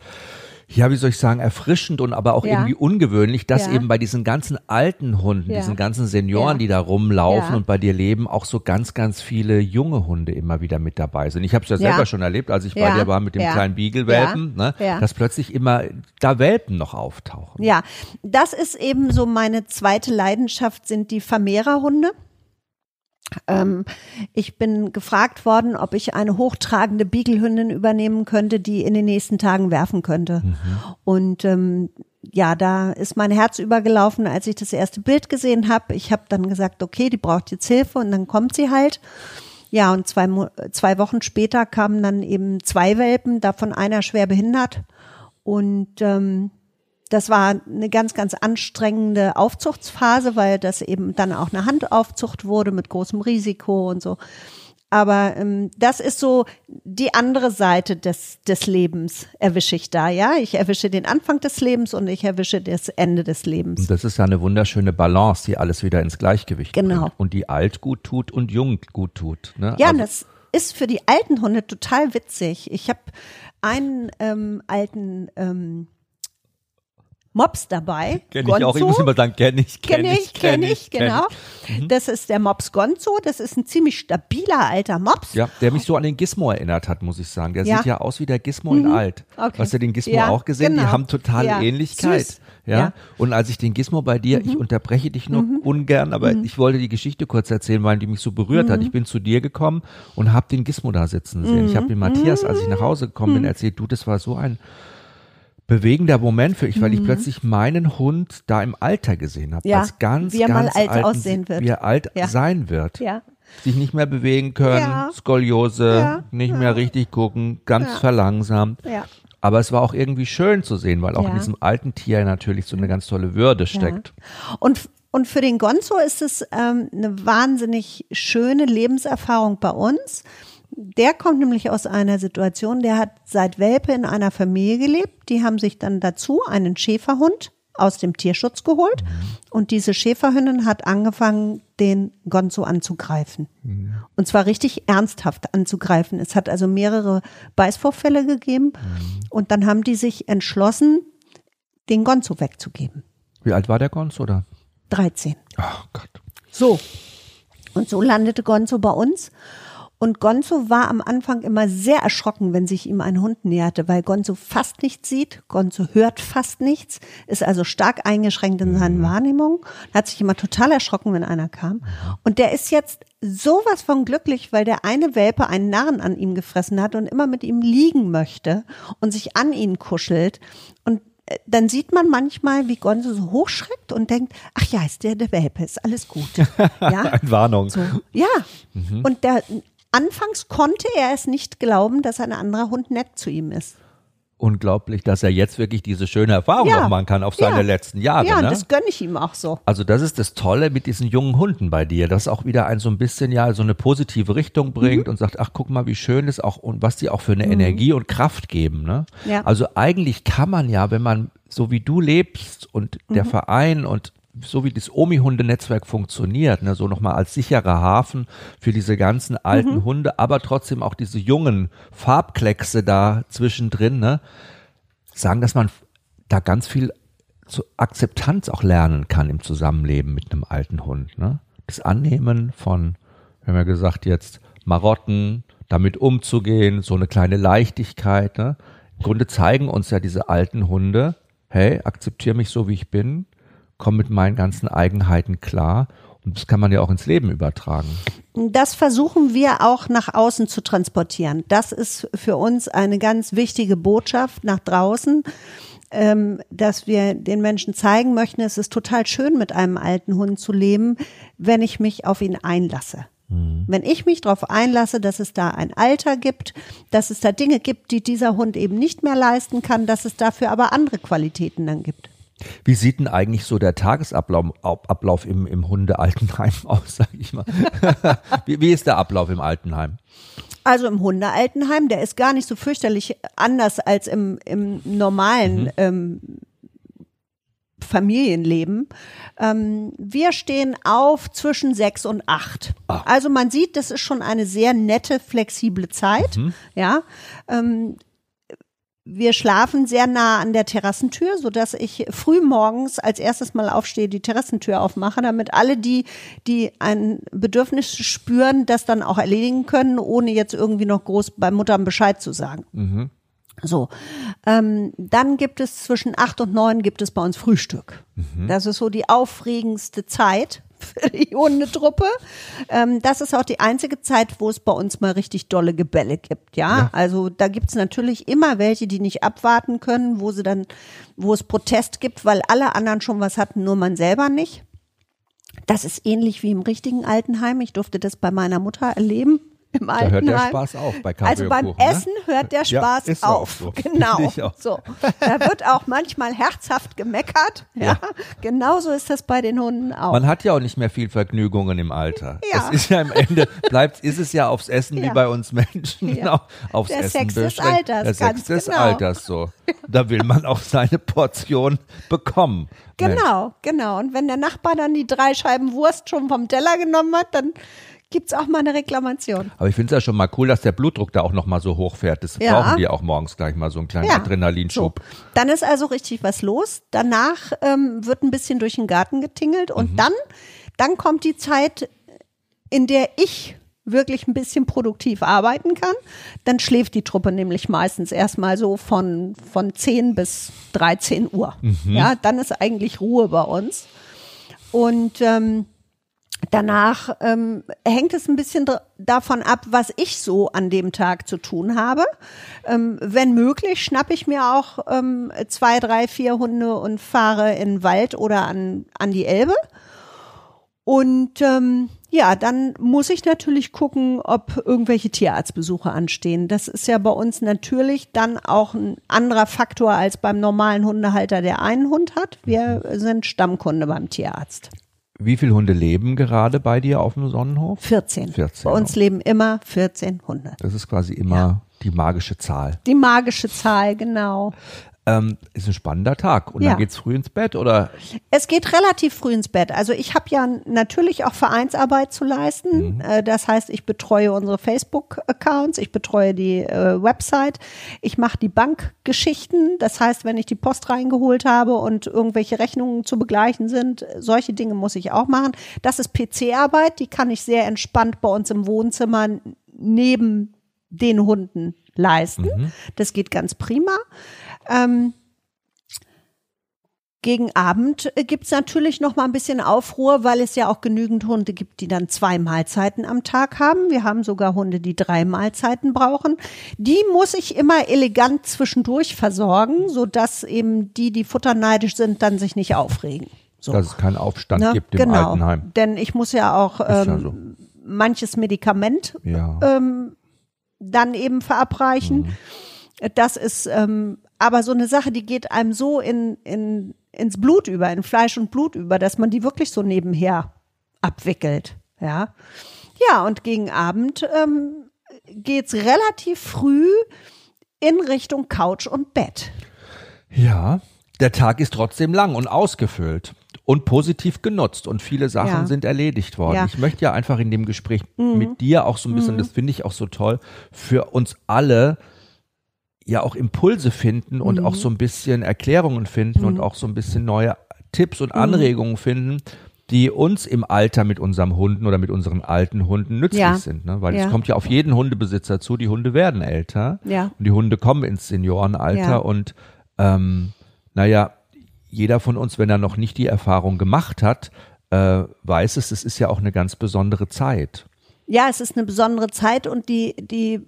ja, wie soll ich sagen, erfrischend und aber auch ja. irgendwie ungewöhnlich, dass ja. eben bei diesen ganzen alten Hunden, ja. diesen ganzen Senioren, die da rumlaufen und bei dir leben, auch so ganz, ganz viele junge Hunde immer wieder mit dabei sind. Ich habe es ja selber schon erlebt, als ich bei dir war mit dem kleinen Beagle-Welpen, ne, dass plötzlich immer da Welpen noch auftauchen. Ja, das ist eben so meine zweite Leidenschaft, sind die Vermehrerhunde. Ähm, ich bin gefragt worden, ob ich eine hochtragende Beaglehündin übernehmen könnte, die in den nächsten Tagen werfen könnte. Mhm. Und ähm, ja, da ist mein Herz übergelaufen, als ich das erste Bild gesehen habe. Ich habe dann gesagt, okay, die braucht jetzt Hilfe und dann kommt sie halt. Ja, und zwei, zwei Wochen später kamen dann eben zwei Welpen, davon einer schwer behindert. Und ähm, das war eine ganz, ganz anstrengende Aufzuchtsphase, weil das eben dann auch eine Handaufzucht wurde mit großem Risiko und so. Aber ähm, das ist so die andere Seite des, des Lebens, erwische ich da, ja. Ich erwische den Anfang des Lebens und ich erwische das Ende des Lebens. Und das ist ja eine wunderschöne Balance, die alles wieder ins Gleichgewicht genau. bringt. Und die alt gut tut und jung gut tut. Ne? Ja, also, das ist für die alten Hunde total witzig. Ich habe einen ähm, alten ähm, Mops dabei. <laughs> Kenn ich auch, ich muss immer sagen, kenne ich, kenne kenn ich, kenne ich, kenn genau. Ich. Mhm. Das ist der Mops Gonzo, das ist ein ziemlich stabiler alter Mops. Ja, der mich so an den Gizmo erinnert hat, muss ich sagen. Der ja. sieht ja aus wie der Gizmo mhm. in alt. Okay. Hast du den Gizmo ja, auch gesehen? Genau. Die haben totale ja. Ähnlichkeit. Süß. Ja? ja? Und als ich den Gizmo bei dir, mhm. ich unterbreche dich nur mhm. ungern, aber mhm. ich wollte die Geschichte kurz erzählen, weil die mich so berührt hat. Mhm. Ich bin zu dir gekommen und habe den Gizmo da sitzen sehen. Ich habe den Matthias, als ich nach Hause gekommen bin, erzählt, du, das war so ein bewegender Moment für mich, weil ich mhm. plötzlich meinen Hund da im Alter gesehen habe. Ja, als ganz, wie er ganz mal alt alten, aussehen wird. Wie er alt ja. sein wird. Ja. Sich nicht mehr bewegen können, ja. Skoliose, ja. nicht mehr richtig gucken, ganz verlangsamt. Ja. Aber es war auch irgendwie schön zu sehen, weil auch in diesem alten Tier natürlich so eine ganz tolle Würde steckt. Und und für den Gonzo ist es ähm, eine wahnsinnig schöne Lebenserfahrung bei uns der kommt nämlich aus einer Situation, der hat seit Welpe in einer Familie gelebt. Die haben sich dann dazu einen Schäferhund aus dem Tierschutz geholt. Und diese Schäferhündin hat angefangen, den Gonzo anzugreifen. Mhm. Und zwar richtig ernsthaft anzugreifen. Es hat also mehrere Beißvorfälle gegeben. Mhm. Und dann haben die sich entschlossen, den Gonzo wegzugeben. Wie alt war der Gonzo da? 13. Ach Gott. So. Und so landete Gonzo bei uns. Und Gonzo war am Anfang immer sehr erschrocken, wenn sich ihm ein Hund näherte, weil Gonzo fast nichts sieht, Gonzo hört fast nichts, ist also stark eingeschränkt in seinen mhm. Wahrnehmungen, hat sich immer total erschrocken, wenn einer kam. Und der ist jetzt sowas von glücklich, weil der eine Welpe einen Narren an ihm gefressen hat und immer mit ihm liegen möchte und sich an ihn kuschelt. Und äh, dann sieht man manchmal, wie Gonzo so hochschreckt und denkt, ach ja, ist der der Welpe, ist alles gut. <laughs> Ja, Eine Warnung. So, ja. Mhm. Und der Anfangs konnte er es nicht glauben, dass ein anderer Hund nett zu ihm ist. Unglaublich, dass er jetzt wirklich diese schöne Erfahrung ja, noch machen kann auf seine ja. letzten Jahre. Ja, ne? das gönne ich ihm auch so. Also das ist das Tolle mit diesen jungen Hunden bei dir, dass auch wieder ein so ein bisschen ja so eine positive Richtung bringt mhm. und sagt, ach guck mal, wie schön es auch und was die auch für eine mhm. Energie und Kraft geben. Ne? Ja. Also eigentlich kann man ja, wenn man so wie du lebst und der mhm. Verein und so wie das Omi-Hunde-Netzwerk funktioniert, ne, so nochmal als sicherer Hafen für diese ganzen alten mhm. Hunde, aber trotzdem auch diese jungen Farbkleckse da zwischendrin, ne, sagen, dass man da ganz viel zu Akzeptanz auch lernen kann im Zusammenleben mit einem alten Hund. Ne? Das Annehmen von, wir haben ja gesagt, jetzt Marotten, damit umzugehen, so eine kleine Leichtigkeit. Ne? Im Grunde zeigen uns ja diese alten Hunde, hey, akzeptiere mich so, wie ich bin, komm mit meinen ganzen Eigenheiten klar. Und das kann man ja auch ins Leben übertragen. Das versuchen wir auch nach außen zu transportieren. Das ist für uns eine ganz wichtige Botschaft nach draußen, ähm, dass wir den Menschen zeigen möchten, es ist total schön, mit einem alten Hund zu leben, wenn ich mich auf ihn einlasse. Mhm. Wenn ich mich darauf einlasse, dass es da ein Alter gibt, dass es da Dinge gibt, die dieser Hund eben nicht mehr leisten kann, dass es dafür aber andere Qualitäten dann gibt. Wie sieht denn eigentlich so der Tagesablauf Ablauf im, im Hundealtenheim <laughs> aus, sag ich mal? <laughs> wie, wie ist der Ablauf im Altenheim? Also im Hundealtenheim, der ist gar nicht so fürchterlich anders als im, im normalen mhm. ähm, Familienleben. Ähm, wir stehen auf zwischen sechs und acht. Ah. Also man sieht, das ist schon eine sehr nette, flexible Zeit. Mhm. Ja. Ähm, wir schlafen sehr nah an der Terrassentür, so dass ich früh morgens als erstes mal aufstehe, die Terrassentür aufmache, damit alle die, die ein Bedürfnis spüren, das dann auch erledigen können, ohne jetzt irgendwie noch groß bei Muttern Bescheid zu sagen. Mhm. So, ähm, dann gibt es zwischen acht und neun gibt es bei uns Frühstück. Mhm. Das ist so die aufregendste Zeit für <laughs> die Hundetruppe. Ähm, das ist auch die einzige Zeit, wo es bei uns mal richtig dolle Gebälle gibt. Ja, ja. also da gibt es natürlich immer welche, die nicht abwarten können, wo sie dann, wo es Protest gibt, weil alle anderen schon was hatten, nur man selber nicht. Das ist ähnlich wie im richtigen Altenheim. Ich durfte das bei meiner Mutter erleben <laughs> im da hört der Spaß auf bei Also beim ne? Essen hört der <laughs> Spaß ja, auf. So. Genau. So. Da wird auch manchmal herzhaft gemeckert. Ja. ja. Genauso ist das bei den Hunden auch. Man hat ja auch nicht mehr viel Vergnügungen im Alter. Ja. Es ist ja am Ende bleibt ist es ja aufs Essen ja. wie bei uns Menschen ja. aufs der Essen Sex des Alters. Der Sex des genau. Alters so. Da will man auch seine Portion bekommen. Genau, Mensch. genau. Und wenn der Nachbar dann die drei Scheiben Wurst schon vom Teller genommen hat, dann gibt es auch mal eine Reklamation. Aber ich finde es ja schon mal cool, dass der Blutdruck da auch noch mal so hochfährt. Das ja. brauchen die auch morgens gleich mal so einen kleinen ja. Adrenalinschub. So. Dann ist also richtig was los. Danach ähm, wird ein bisschen durch den Garten getingelt und mhm. dann, dann kommt die Zeit, in der ich wirklich ein bisschen produktiv arbeiten kann. Dann schläft die Truppe nämlich meistens erstmal so von, von 10 bis 13 Uhr. Mhm. Ja, dann ist eigentlich Ruhe bei uns. Und ähm, Danach ähm, hängt es ein bisschen davon ab, was ich so an dem Tag zu tun habe. Ähm, wenn möglich, schnappe ich mir auch ähm, zwei, drei, vier Hunde und fahre in den Wald oder an, an die Elbe. Und ähm, ja, dann muss ich natürlich gucken, ob irgendwelche Tierarztbesuche anstehen. Das ist ja bei uns natürlich dann auch ein anderer Faktor als beim normalen Hundehalter, der einen Hund hat. Wir sind Stammkunde beim Tierarzt. Wie viele Hunde leben gerade bei dir auf dem Sonnenhof? 14. 14 bei uns leben immer 14 Hunde. Das ist quasi immer ja. die magische Zahl. Die magische Zahl, genau. Ähm, ist ein spannender Tag. Und ja. dann geht's früh ins Bett, oder? Es geht relativ früh ins Bett. Also ich habe ja natürlich auch Vereinsarbeit zu leisten. Mhm. Äh, das heißt, ich betreue unsere Facebook-Accounts, ich betreue die äh, Website, ich mache die Bankgeschichten. Das heißt, wenn ich die Post reingeholt habe und irgendwelche Rechnungen zu begleichen sind, solche Dinge muss ich auch machen. Das ist PC-Arbeit, die kann ich sehr entspannt bei uns im Wohnzimmer neben den Hunden leisten. Mhm. Das geht ganz prima. Ähm, gegen Abend gibt es natürlich noch mal ein bisschen Aufruhr, weil es ja auch genügend Hunde gibt, die dann zwei Mahlzeiten am Tag haben. Wir haben sogar Hunde, die drei Mahlzeiten brauchen. Die muss ich immer elegant zwischendurch versorgen, sodass eben die, die futterneidisch sind, dann sich nicht aufregen. So. Dass es keinen Aufstand ne? gibt im genau. Altenheim. Denn ich muss ja auch ähm, ja so. manches Medikament ja. ähm, dann eben verabreichen. Mhm. Das ist ähm, aber so eine Sache, die geht einem so in, in, ins Blut über, in Fleisch und Blut über, dass man die wirklich so nebenher abwickelt. Ja, ja und gegen Abend ähm, geht's relativ früh in Richtung Couch und Bett. Ja, der Tag ist trotzdem lang und ausgefüllt und positiv genutzt und viele Sachen ja. sind erledigt worden. Ja. Ich möchte ja einfach in dem Gespräch mhm. mit dir auch so ein bisschen, mhm. das finde ich auch so toll, für uns alle ja auch Impulse finden und mhm. auch so ein bisschen Erklärungen finden mhm. und auch so ein bisschen neue Tipps und mhm. Anregungen finden, die uns im Alter mit unserem Hunden oder mit unseren alten Hunden nützlich ja. sind. Ne? Weil es kommt ja auf jeden Hundebesitzer zu, die Hunde werden älter ja. und die Hunde kommen ins Seniorenalter ja. und ähm, naja, jeder von uns, wenn er noch nicht die Erfahrung gemacht hat, äh, weiß es, es ist ja auch eine ganz besondere Zeit. Ja, es ist eine besondere Zeit und die, die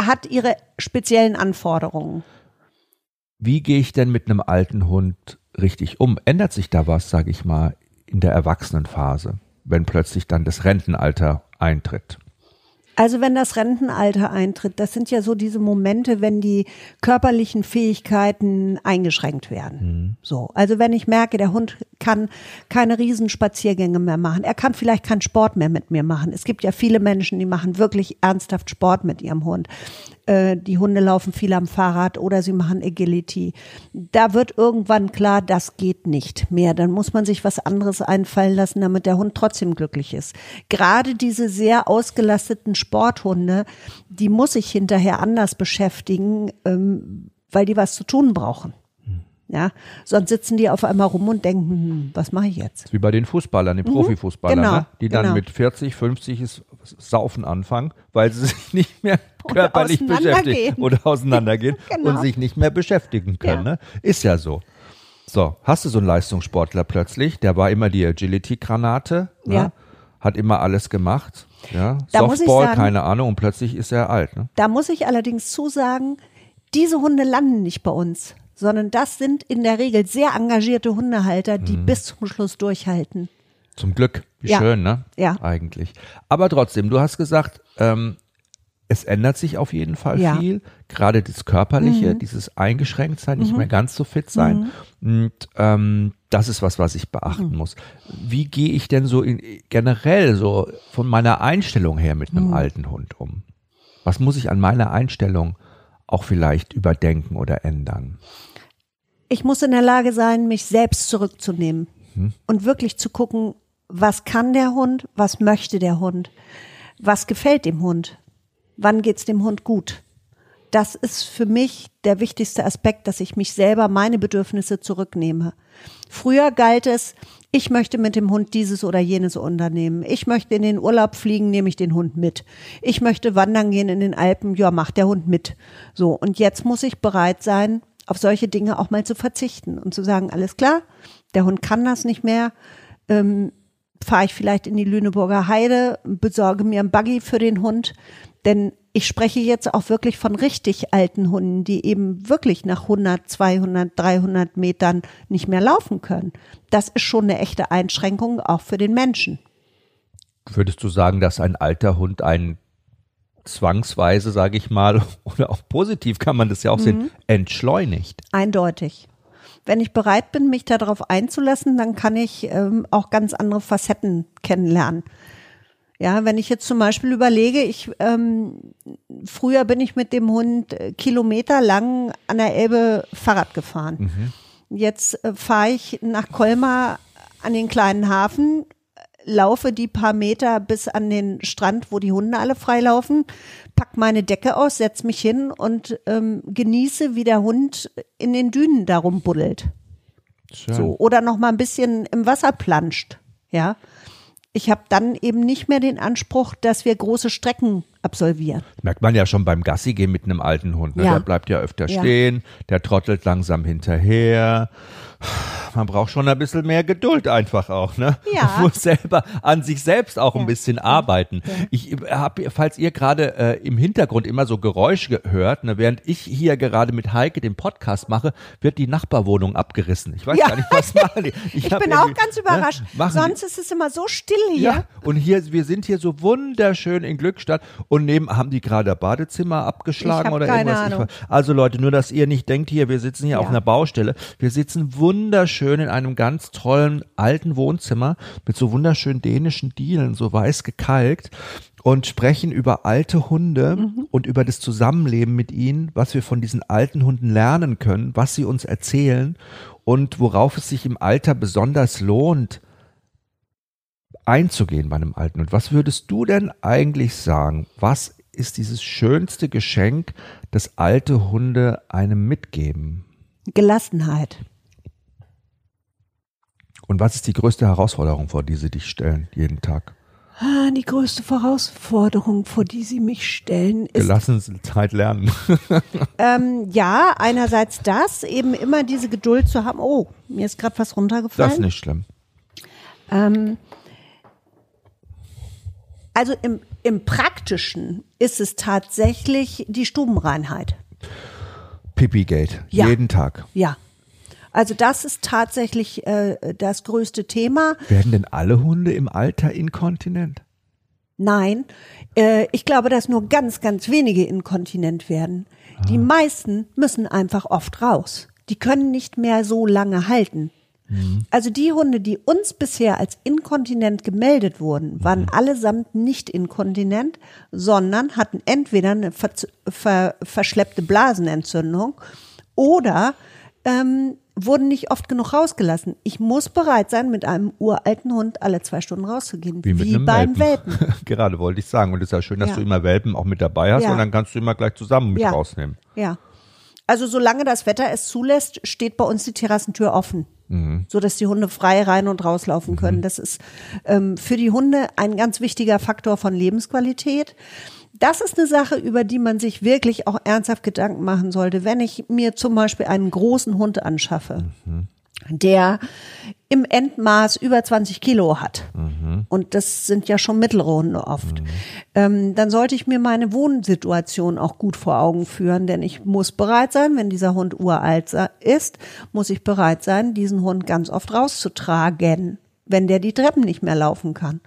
hat ihre speziellen Anforderungen. Wie gehe ich denn mit einem alten Hund richtig um? Ändert sich da was, sage ich mal, in der Erwachsenenphase, wenn plötzlich dann das Rentenalter eintritt? Also wenn das Rentenalter eintritt, das sind ja so diese Momente, wenn die körperlichen Fähigkeiten eingeschränkt werden. Mhm. So, also wenn ich merke, der Hund kann keine Riesenspaziergänge mehr machen, er kann vielleicht keinen Sport mehr mit mir machen. Es gibt ja viele Menschen, die machen wirklich ernsthaft Sport mit ihrem Hund. Äh, die Hunde laufen viel am Fahrrad oder sie machen Agility. Da wird irgendwann klar, das geht nicht mehr. Dann muss man sich was anderes einfallen lassen, damit der Hund trotzdem glücklich ist. Gerade diese sehr ausgelasteten Sporthunde, die muss ich hinterher anders beschäftigen, ähm, weil die was zu tun brauchen. Ja, sonst sitzen die auf einmal rum und denken, hm, was mache ich jetzt? Wie bei den Fußballern, den mhm, Profifußballern, genau, ne? die dann genau. mit 40, 50 ist Saufen anfangen, weil sie <laughs> sich nicht mehr körperlich beschäftigen oder <laughs> auseinandergehen genau. und sich nicht mehr beschäftigen können. Ja. Ne? Ist ja so. So, hast du so einen Leistungssportler plötzlich, der war immer die Agility-Granate, ne? ja. hat immer alles gemacht, ja, da Softball, sagen, keine Ahnung, und plötzlich ist er alt. Ne? Da muss ich allerdings zusagen, diese Hunde landen nicht bei uns sondern das sind in der Regel sehr engagierte Hundehalter, die mhm. bis zum Schluss durchhalten. Zum Glück. Wie ja. schön, ne? Ja. Eigentlich. Aber trotzdem, du hast gesagt, ähm, es ändert sich auf jeden Fall ja. viel. Gerade das Körperliche, mhm. dieses Eingeschränktsein, nicht mhm. mehr ganz so fit sein. Mhm. Und ähm, das ist was, was ich beachten mhm. muss. Wie gehe ich denn so in, generell so von meiner Einstellung her mit einem mhm. alten Hund um? Was muss ich an meiner Einstellung auch vielleicht überdenken oder ändern? Ich muss in der Lage sein, mich selbst zurückzunehmen hm. und wirklich zu gucken, was kann der Hund, was möchte der Hund, was gefällt dem Hund, wann geht's dem Hund gut. Das ist für mich der wichtigste Aspekt, dass ich mich selber meine Bedürfnisse zurücknehme. Früher galt es, ich möchte mit dem Hund dieses oder jenes unternehmen. Ich möchte in den Urlaub fliegen, nehme ich den Hund mit. Ich möchte wandern gehen in den Alpen, ja, macht der Hund mit. So, und jetzt muss ich bereit sein, auf solche Dinge auch mal zu verzichten und zu sagen, alles klar, der Hund kann das nicht mehr. Ähm, Fahre ich vielleicht in die Lüneburger Heide, besorge mir ein Buggy für den Hund, denn ich spreche jetzt auch wirklich von richtig alten Hunden, die eben wirklich nach 100, 200, 300 Metern nicht mehr laufen können. Das ist schon eine echte Einschränkung auch für den Menschen. Würdest du sagen, dass ein alter Hund einen zwangsweise, sage ich mal, <laughs> oder auch positiv kann man das ja auch mhm. sehen, entschleunigt? Eindeutig. Wenn ich bereit bin, mich darauf einzulassen, dann kann ich ähm, auch ganz andere Facetten kennenlernen. Ja, wenn ich jetzt zum Beispiel überlege, ich ähm, früher bin ich mit dem Hund äh, kilometerlang an der Elbe Fahrrad gefahren. Mhm. Jetzt äh, fahre ich nach Colmar an den kleinen Hafen, laufe die paar Meter bis an den Strand, wo die Hunde alle freilaufen, pack meine Decke aus, setz mich hin und ähm, genieße, wie der Hund in den Dünen darum buddelt. Schön. So oder noch mal ein bisschen im Wasser planscht, ja ich habe dann eben nicht mehr den Anspruch, dass wir große Strecken absolvieren. merkt man ja schon beim Gassi gehen mit einem alten Hund. Ne? Ja. Der bleibt ja öfter ja. stehen, der trottelt langsam hinterher man braucht schon ein bisschen mehr Geduld einfach auch, ne? Ja. Man muss selber an sich selbst auch ja. ein bisschen arbeiten. Ja. Ich habe, falls ihr gerade äh, im Hintergrund immer so Geräusche hört, ne, während ich hier gerade mit Heike den Podcast mache, wird die Nachbarwohnung abgerissen. Ich weiß ja. gar nicht, was machen die. <laughs> Ich, ich bin auch ganz ne, überrascht. Ne, Sonst ist es immer so still hier. Ja, und hier, wir sind hier so wunderschön in Glückstadt und neben haben die gerade Badezimmer abgeschlagen oder irgendwas. Ahnung. also Leute, nur dass ihr nicht denkt hier, wir sitzen hier auf einer Baustelle. Wir sitzen wunderschön in einem ganz tollen alten Wohnzimmer mit so wunderschönen dänischen Dielen, so weiß gekalkt und sprechen über alte Hunde mhm. und über das Zusammenleben mit ihnen, was wir von diesen alten Hunden lernen können, was sie uns erzählen und worauf es sich im Alter besonders lohnt, einzugehen bei einem alten Hund. Was würdest du denn eigentlich sagen? Was ist dieses schönste Geschenk, das alte Hunde einem mitgeben? Gelassenheit. Und was ist die größte Herausforderung, vor die sie dich stellen, jeden Tag? Ah, die größte Herausforderung, vor die Sie mich stellen, ist. Gelassenheit lernen. <laughs> ähm, ja, einerseits das, eben immer diese Geduld zu haben. Oh, mir ist gerade was runtergefallen. Das ist nicht schlimm. Ähm, also im, im Praktischen ist es tatsächlich die Stubenreinheit. Pipi-Gate. Ja. Jeden Tag. Ja. Also das ist tatsächlich äh, das größte Thema. Werden denn alle Hunde im Alter inkontinent? Nein, äh, ich glaube, dass nur ganz, ganz wenige inkontinent werden. Die meisten müssen einfach oft raus. Die können nicht mehr so lange halten. Also die Hunde, die uns bisher als inkontinent gemeldet wurden, waren allesamt nicht inkontinent, sondern hatten entweder eine ver ver verschleppte Blasenentzündung oder ähm, wurden nicht oft genug rausgelassen. Ich muss bereit sein, mit einem uralten Hund alle zwei Stunden rauszugehen, wie, einem beim Welpen. Welpen. <laughs> Gerade wollte ich sagen. Und es ist ja schön, dass Ja. du immer Welpen auch mit dabei hast Ja. und dann kannst du immer gleich zusammen mit Ja. rausnehmen. Ja. Also solange das Wetter es zulässt, steht bei uns die Terrassentür offen, Mhm. so dass die Hunde frei rein und rauslaufen können. Das ist ähm, für die Hunde ein ganz wichtiger Faktor von Lebensqualität. Das ist eine Sache, über die man sich wirklich auch ernsthaft Gedanken machen sollte. Wenn ich mir zum Beispiel einen großen Hund anschaffe, der im Endmaß über 20 Kilo hat, und das sind ja schon mittlere Hunde oft, ähm, dann sollte ich mir meine Wohnsituation auch gut vor Augen führen, denn ich muss bereit sein, wenn dieser Hund uralt ist, muss ich bereit sein, diesen Hund ganz oft rauszutragen, wenn der die Treppen nicht mehr laufen kann.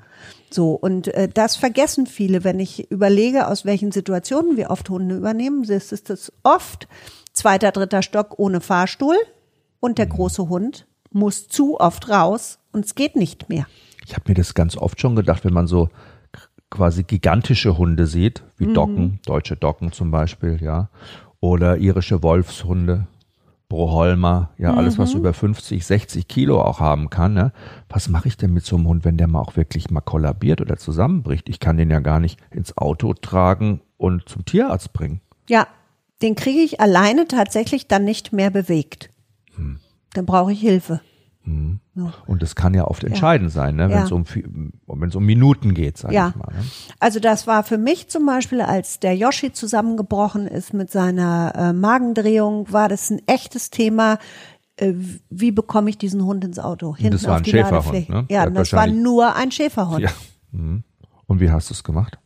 So, und äh, das vergessen viele, wenn ich überlege, aus welchen Situationen wir oft Hunde übernehmen, ist es das oft zweiter, dritter Stock ohne Fahrstuhl und der große Hund muss zu oft raus und es geht nicht mehr. Ich habe mir das ganz oft schon gedacht, wenn man so quasi gigantische Hunde sieht, wie Mhm. Docken, deutsche Docken zum Beispiel, ja, oder irische Wolfshunde, Broholmer, ja, alles, Mhm. was über 50, 60 Kilo auch haben kann, ne? Was mache ich denn mit so einem Hund, wenn der mal auch wirklich mal kollabiert oder zusammenbricht? Ich kann den ja gar nicht ins Auto tragen und zum Tierarzt bringen. Ja, den kriege ich alleine tatsächlich dann nicht mehr bewegt. Hm. Dann brauche ich Hilfe. Und das kann ja oft entscheidend sein, ne? wenn Ja. es um, wenn es um Minuten geht, sag Ja. ich mal. Ne? Also das war für mich zum Beispiel, als der Yoshi zusammengebrochen ist mit seiner äh, Magendrehung, war das ein echtes Thema. Äh, wie bekomme ich diesen Hund ins Auto? Hinten das war auf ein die Schäferhund, ne? Ja, das war nur ein Schäferhund. Ja. Mhm. Und wie hast du es gemacht?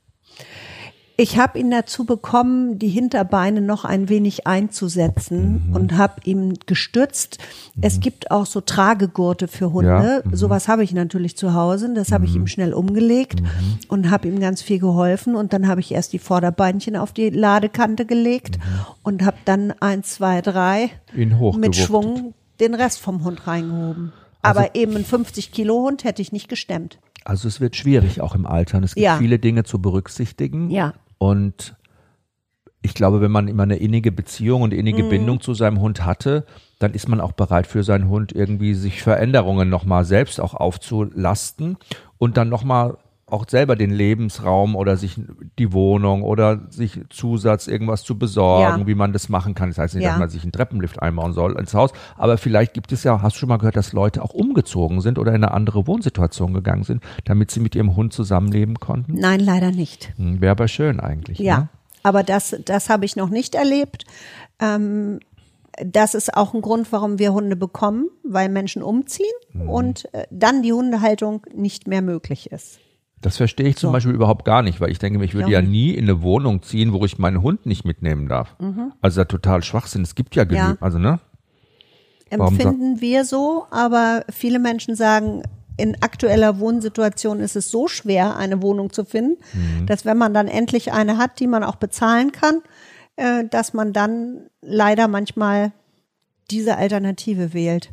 Ich habe ihn dazu bekommen, die Hinterbeine noch ein wenig einzusetzen Mhm. und habe ihm gestützt. Es gibt auch so Tragegurte für Hunde. Ja, mhm. Sowas habe ich natürlich zu Hause. Das habe ich ihm schnell umgelegt Mhm. und habe ihm ganz viel geholfen. Und dann habe ich erst die Vorderbeinchen auf die Ladekante gelegt und habe dann eins, zwei, drei Mhm. Ihn mit Schwung den Rest vom Hund reingehoben. Also Aber eben ein 50 Kilo Hund hätte ich nicht gestemmt. Also es wird schwierig auch im Alter. Es gibt Ja. viele Dinge zu berücksichtigen. Ja. Und ich glaube, wenn man immer eine innige Beziehung und innige Mhm. Bindung zu seinem Hund hatte, dann ist man auch bereit für seinen Hund irgendwie sich Veränderungen nochmal selbst auch aufzulasten und dann nochmal auch selber den Lebensraum oder sich die Wohnung oder sich Zusatz irgendwas zu besorgen, Ja. wie man das machen kann. Das heißt nicht, Ja. dass man sich einen Treppenlift einbauen soll ins Haus, aber vielleicht gibt es ja, hast du schon mal gehört, dass Leute auch umgezogen sind oder in eine andere Wohnsituation gegangen sind, damit sie mit ihrem Hund zusammenleben konnten? Nein, leider nicht. Hm, Wäre aber schön eigentlich. Ja, Ne? aber das, das habe ich noch nicht erlebt. Ähm, das ist auch ein Grund, warum wir Hunde bekommen, weil Menschen umziehen Mhm. und äh, dann die Hundehaltung nicht mehr möglich ist. Das verstehe ich zum So. Beispiel überhaupt gar nicht, weil ich denke, mir, ich würde ja nicht. nie in eine Wohnung ziehen, wo ich meinen Hund nicht mitnehmen darf. Also da total Schwachsinn. Es gibt ja genug, Mhm. Ja. also ne? Empfinden wir so, aber viele Menschen sagen, in aktueller Wohnsituation ist es so schwer, eine Wohnung zu finden, Mhm. dass wenn man dann endlich eine hat, die man auch bezahlen kann, äh, dass man dann leider manchmal diese Alternative wählt.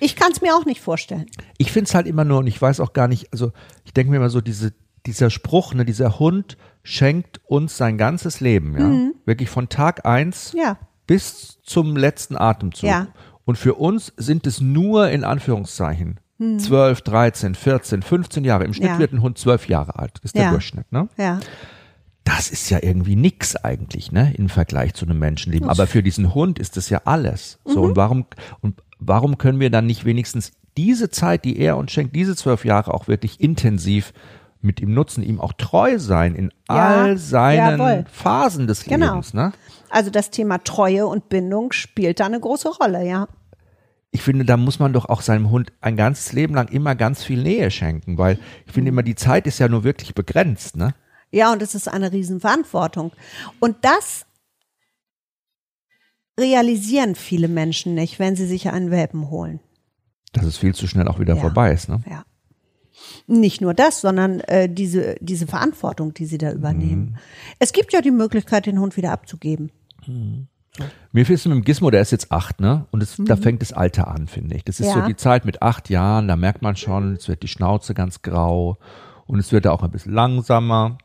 Ich kann es mir auch nicht vorstellen. Ich finde es halt immer nur, und ich weiß auch gar nicht, also ich denke mir immer so, diese, dieser Spruch, ne, dieser Hund schenkt uns sein ganzes Leben, ja. Wirklich von Tag eins Mhm. Ja. bis zum letzten Atemzug. Ja. Und für uns sind es nur in Anführungszeichen Mhm. 12, 13, 14, 15 Jahre. Im Schnitt Ja. wird ein Hund zwölf Jahre alt. Das ist der. Durchschnitt, ne? Ja. das ist ja irgendwie nix eigentlich, ne, im Vergleich zu einem Menschenleben. Aber für diesen Hund ist das ja alles. So, Mhm. und warum, und warum können wir dann nicht wenigstens diese Zeit, die er uns schenkt, diese zwölf Jahre auch wirklich intensiv mit ihm nutzen, ihm auch treu sein in Ja, all seinen jawohl. Phasen des Genau. Lebens. Ne? Also das Thema Treue und Bindung spielt da eine große Rolle, ja. Ich finde, da muss man doch auch seinem Hund ein ganzes Leben lang immer ganz viel Nähe schenken, weil ich finde immer, die Zeit ist ja nur wirklich begrenzt. Ne? Ja, und es ist eine Riesenverantwortung. Und das realisieren viele Menschen nicht, wenn sie sich einen Welpen holen. Dass es viel zu schnell auch wieder Ja. vorbei ist. Ne? Ja. Nicht nur das, sondern äh, diese, diese Verantwortung, die sie da übernehmen. Es gibt ja die Möglichkeit, den Hund wieder abzugeben. Mir fehlt es mit dem Gizmo, der ist jetzt acht, ne? Und es, da fängt das Alter an, finde ich. Das ist so Ja. die Zeit mit acht Jahren, da merkt man schon, es wird die Schnauze ganz grau und es wird auch ein bisschen langsamer.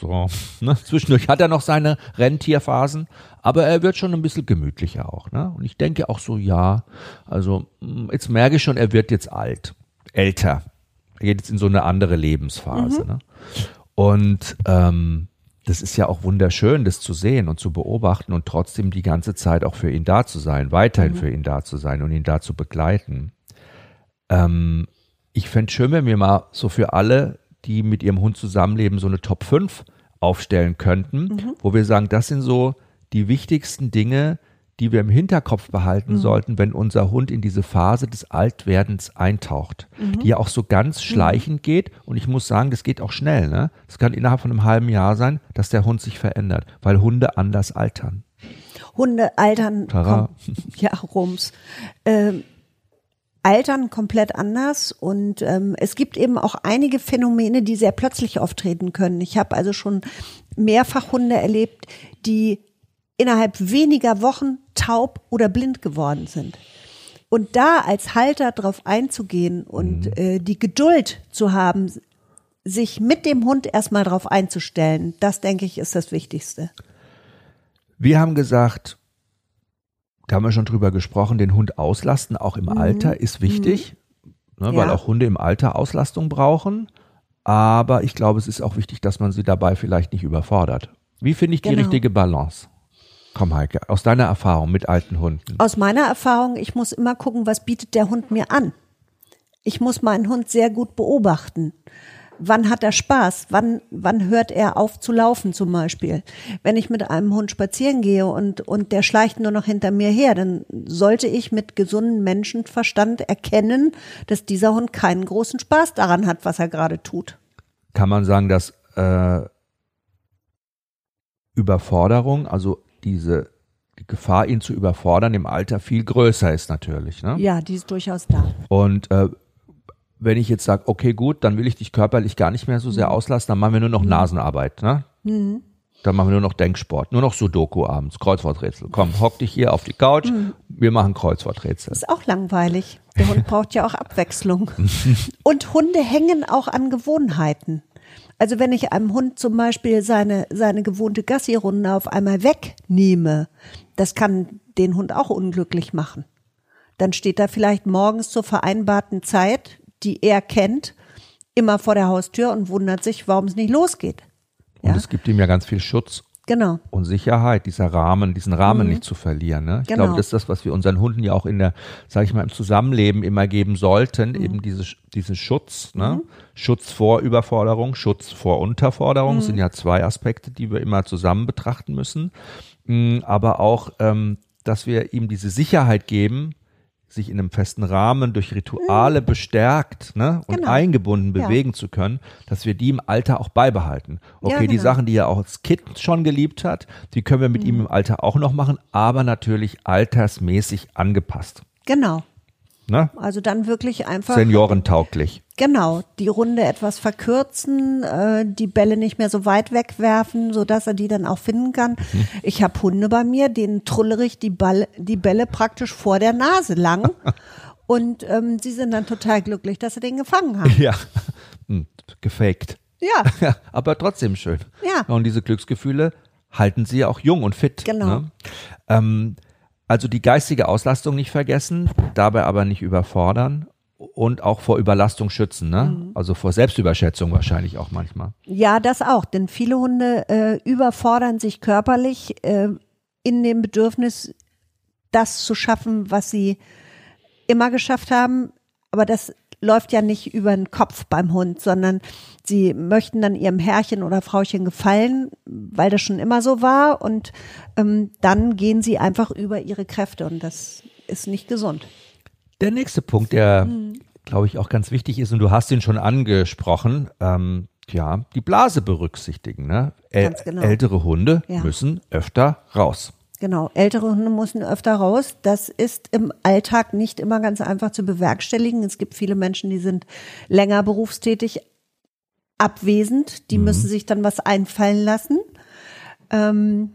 So, <laughs> ne? Zwischendurch hat er noch seine Renntierphasen, aber er wird schon ein bisschen gemütlicher auch, ne? Und ich denke auch so, ja, also mh, jetzt merke ich schon, er wird jetzt alt, älter. Er geht jetzt in so eine andere Lebensphase, ne? Und ähm, das ist ja auch wunderschön, das zu sehen und zu beobachten und trotzdem die ganze Zeit auch für ihn da zu sein, weiterhin für ihn da zu sein und ihn da zu begleiten. Ähm, ich fände schön, wenn wir mal so für alle, die mit ihrem Hund zusammenleben, so eine Top 5 aufstellen könnten, wo wir sagen, das sind so die wichtigsten Dinge, die wir im Hinterkopf behalten sollten, wenn unser Hund in diese Phase des Altwerdens eintaucht, die ja auch so ganz schleichend geht. Und ich muss sagen, das geht auch schnell. Ne? Das kann innerhalb von einem halben Jahr sein, dass der Hund sich verändert, weil Hunde anders altern. Hunde altern, Tara. <laughs> ja, Rums, ähm, altern komplett anders und ähm, es gibt eben auch einige Phänomene, die sehr plötzlich auftreten können. Ich habe also schon mehrfach Hunde erlebt, die innerhalb weniger Wochen taub oder blind geworden sind. Und da als Halter drauf einzugehen und äh, die Geduld zu haben, sich mit dem Hund erstmal drauf einzustellen, das denke ich ist das Wichtigste. Wir haben gesagt, da haben wir schon drüber gesprochen, den Hund auslasten, auch im Alter, ist wichtig, ne, weil Ja. auch Hunde im Alter Auslastung brauchen. Aber ich glaube, es ist auch wichtig, dass man sie dabei vielleicht nicht überfordert. Wie finde ich die Genau. richtige Balance? Komm, Heike, aus deiner Erfahrung mit alten Hunden. Aus meiner Erfahrung, ich muss immer gucken, was bietet der Hund mir an. Ich muss meinen Hund sehr gut beobachten. Wann hat er Spaß? Wann, wann hört er auf zu laufen zum Beispiel? Wenn ich mit einem Hund spazieren gehe und, und der schleicht nur noch hinter mir her, dann sollte ich mit gesundem Menschenverstand erkennen, dass dieser Hund keinen großen Spaß daran hat, was er gerade tut. Kann man sagen, dass äh, Überforderung, also diese die Gefahr, ihn zu überfordern, im Alter viel größer ist natürlich. Ne? Ja, die ist durchaus da. Und äh, wenn ich jetzt sage, okay, gut, dann will ich dich körperlich gar nicht mehr so sehr auslassen, dann machen wir nur noch Nasenarbeit, ne? Dann machen wir nur noch Denksport, nur noch Sudoku abends, Kreuzworträtsel. Komm, hock dich hier auf die Couch, wir machen Kreuzworträtsel. Ist auch langweilig. Der Hund braucht ja auch Abwechslung. <laughs> Und Hunde hängen auch an Gewohnheiten. Also wenn ich einem Hund zum Beispiel seine, seine gewohnte Gassi-Runde auf einmal wegnehme, das kann den Hund auch unglücklich machen. Dann steht er vielleicht morgens zur vereinbarten Zeit, die er kennt, immer vor der Haustür und wundert sich, warum es nicht losgeht. Und Ja, es gibt ihm ja ganz viel Schutz genau. und Sicherheit, dieser Rahmen, diesen Rahmen nicht zu verlieren. Ne? Ich Genau. glaube, das ist das, was wir unseren Hunden ja auch in der, sage ich mal, im Zusammenleben immer geben sollten, eben diese, diesen Schutz, ne? Schutz vor Überforderung, Schutz vor Unterforderung, sind ja zwei Aspekte, die wir immer zusammen betrachten müssen. Mm, Aber auch, ähm, dass wir ihm diese Sicherheit geben, sich in einem festen Rahmen durch Rituale bestärkt ne, und Genau. eingebunden Ja. bewegen zu können, dass wir die im Alter auch beibehalten. Okay, Ja, die genau. Sachen, die er auch als Kind schon geliebt hat, die können wir mit ihm im Alter auch noch machen, aber natürlich altersmäßig angepasst. Genau. Ne? Also dann wirklich einfach. Seniorentauglich. Genau, die Runde etwas verkürzen, äh, die Bälle nicht mehr so weit wegwerfen, so dass er die dann auch finden kann. Mhm. Ich habe Hunde bei mir, denen trullere ich die, Ball, die Bälle praktisch vor der Nase lang. <laughs> Und ähm, sie sind dann total glücklich, dass sie den gefangen haben. Ja, <laughs> Hm, gefaked. Ja, <laughs> Ja, aber trotzdem schön. Ja. Und diese Glücksgefühle halten sie auch jung und fit. Genau. Ne? Ähm, also die geistige Auslastung nicht vergessen, dabei aber nicht überfordern und auch vor Überlastung schützen. Ne? Mhm. Also vor Selbstüberschätzung wahrscheinlich auch manchmal. ja, das auch, denn viele Hunde äh, überfordern sich körperlich äh, in dem Bedürfnis, das zu schaffen, was sie immer geschafft haben. Aber das läuft ja nicht über den Kopf beim Hund, sondern sie möchten dann ihrem Herrchen oder Frauchen gefallen, weil das schon immer so war und ähm, dann gehen sie einfach über ihre Kräfte und das ist nicht gesund. Der nächste Punkt, der, mhm. glaube ich, auch ganz wichtig ist, und du hast ihn schon angesprochen, ähm, ja, die Blase berücksichtigen. Ne? Äl genau. Ältere Hunde ja. müssen öfter raus. Genau, ältere Hunde müssen öfter raus. Das ist im Alltag nicht immer ganz einfach zu bewerkstelligen. Es gibt viele Menschen, die sind länger berufstätig, abwesend. Die mhm. müssen sich dann was einfallen lassen. Ähm,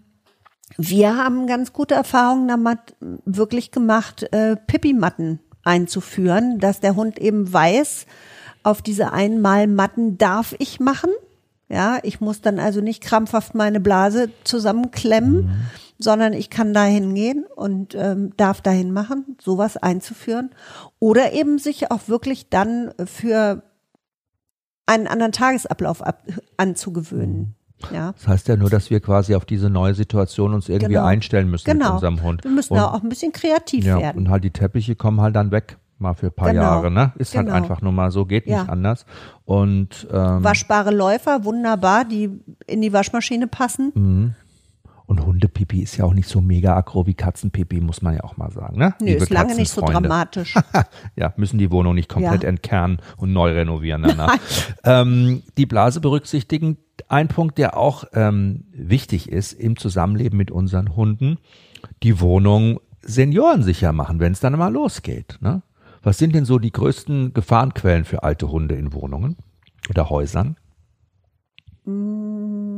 wir haben ganz gute Erfahrungen damit wirklich gemacht, äh, Pipi-Matten einzuführen, dass der Hund eben weiß, auf diese einmal Matten darf ich machen. Ja, ich muss dann also nicht krampfhaft meine Blase zusammenklemmen, mhm. Sondern ich kann da hingehen und ähm, darf dahin machen, sowas einzuführen. Oder eben sich auch wirklich dann für einen anderen Tagesablauf ab, anzugewöhnen. Ja. Das heißt ja nur, dass wir quasi auf diese neue Situation uns irgendwie genau. einstellen müssen genau. mit unserem Hund. Wir müssen und, auch ein bisschen kreativ ja, werden. Und halt die Teppiche kommen halt dann weg mal für ein paar genau. Jahre, ne? Ist halt genau. halt einfach nur mal so, geht ja. nicht anders. Und ähm, waschbare Läufer, wunderbar, die in die Waschmaschine passen. Mhm. Und Hundepipi ist ja auch nicht so mega aggro wie Katzenpipi, muss man ja auch mal sagen. Ne? Nee, ist lange nicht so dramatisch. <laughs> ja, müssen die Wohnung nicht komplett ja. entkernen und neu renovieren danach. ähm, die Blase berücksichtigen. Ein Punkt, der auch ähm, wichtig ist im Zusammenleben mit unseren Hunden, die Wohnung seniorensicher machen, wenn es dann mal losgeht. Ne? Was sind denn so die größten Gefahrenquellen für alte Hunde in Wohnungen oder Häusern? Mm.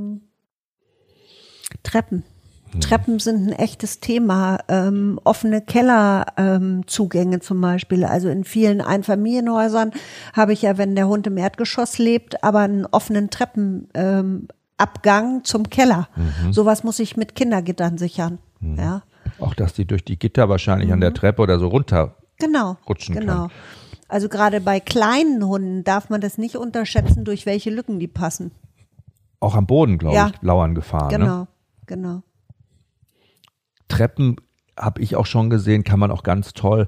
Treppen. Hm. Treppen sind ein echtes Thema. Ähm, offene Kellerzugänge ähm, zum Beispiel. Also in vielen Einfamilienhäusern habe ich ja, wenn der Hund im Erdgeschoss lebt, aber einen offenen Treppenabgang ähm, zum Keller. Mhm. Sowas muss ich mit Kindergittern sichern. Mhm. Ja. Auch dass die durch die Gitter wahrscheinlich mhm. an der mhm. Treppe oder so runter genau, rutschen genau. kann. Also gerade bei kleinen Hunden darf man das nicht unterschätzen, durch welche Lücken die passen. Auch am Boden, glaube ja. ich, lauern Gefahren. Genau, ne? Genau. Treppen habe ich auch schon gesehen, kann man auch ganz toll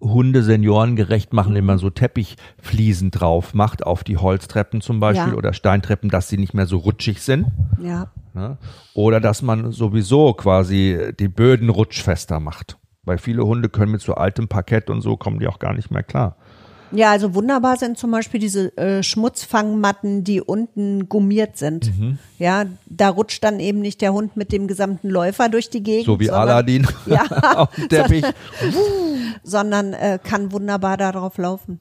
Hunde seniorengerecht machen, indem man so Teppichfliesen drauf macht auf die Holztreppen zum Beispiel ja. oder Steintreppen, dass sie nicht mehr so rutschig sind. Ja. Ne? Oder dass man sowieso quasi die Böden rutschfester macht. Weil viele Hunde können mit so altem Parkett und so kommen die auch gar nicht mehr klar. Ja, also wunderbar sind zum Beispiel diese äh, Schmutzfangmatten, die unten gummiert sind. Mhm. Ja, da rutscht dann eben nicht der Hund mit dem gesamten Läufer durch die Gegend. So wie sondern, Aladdin ja, <laughs> auf dem <laughs> Teppich. sondern äh, kann wunderbar darauf laufen.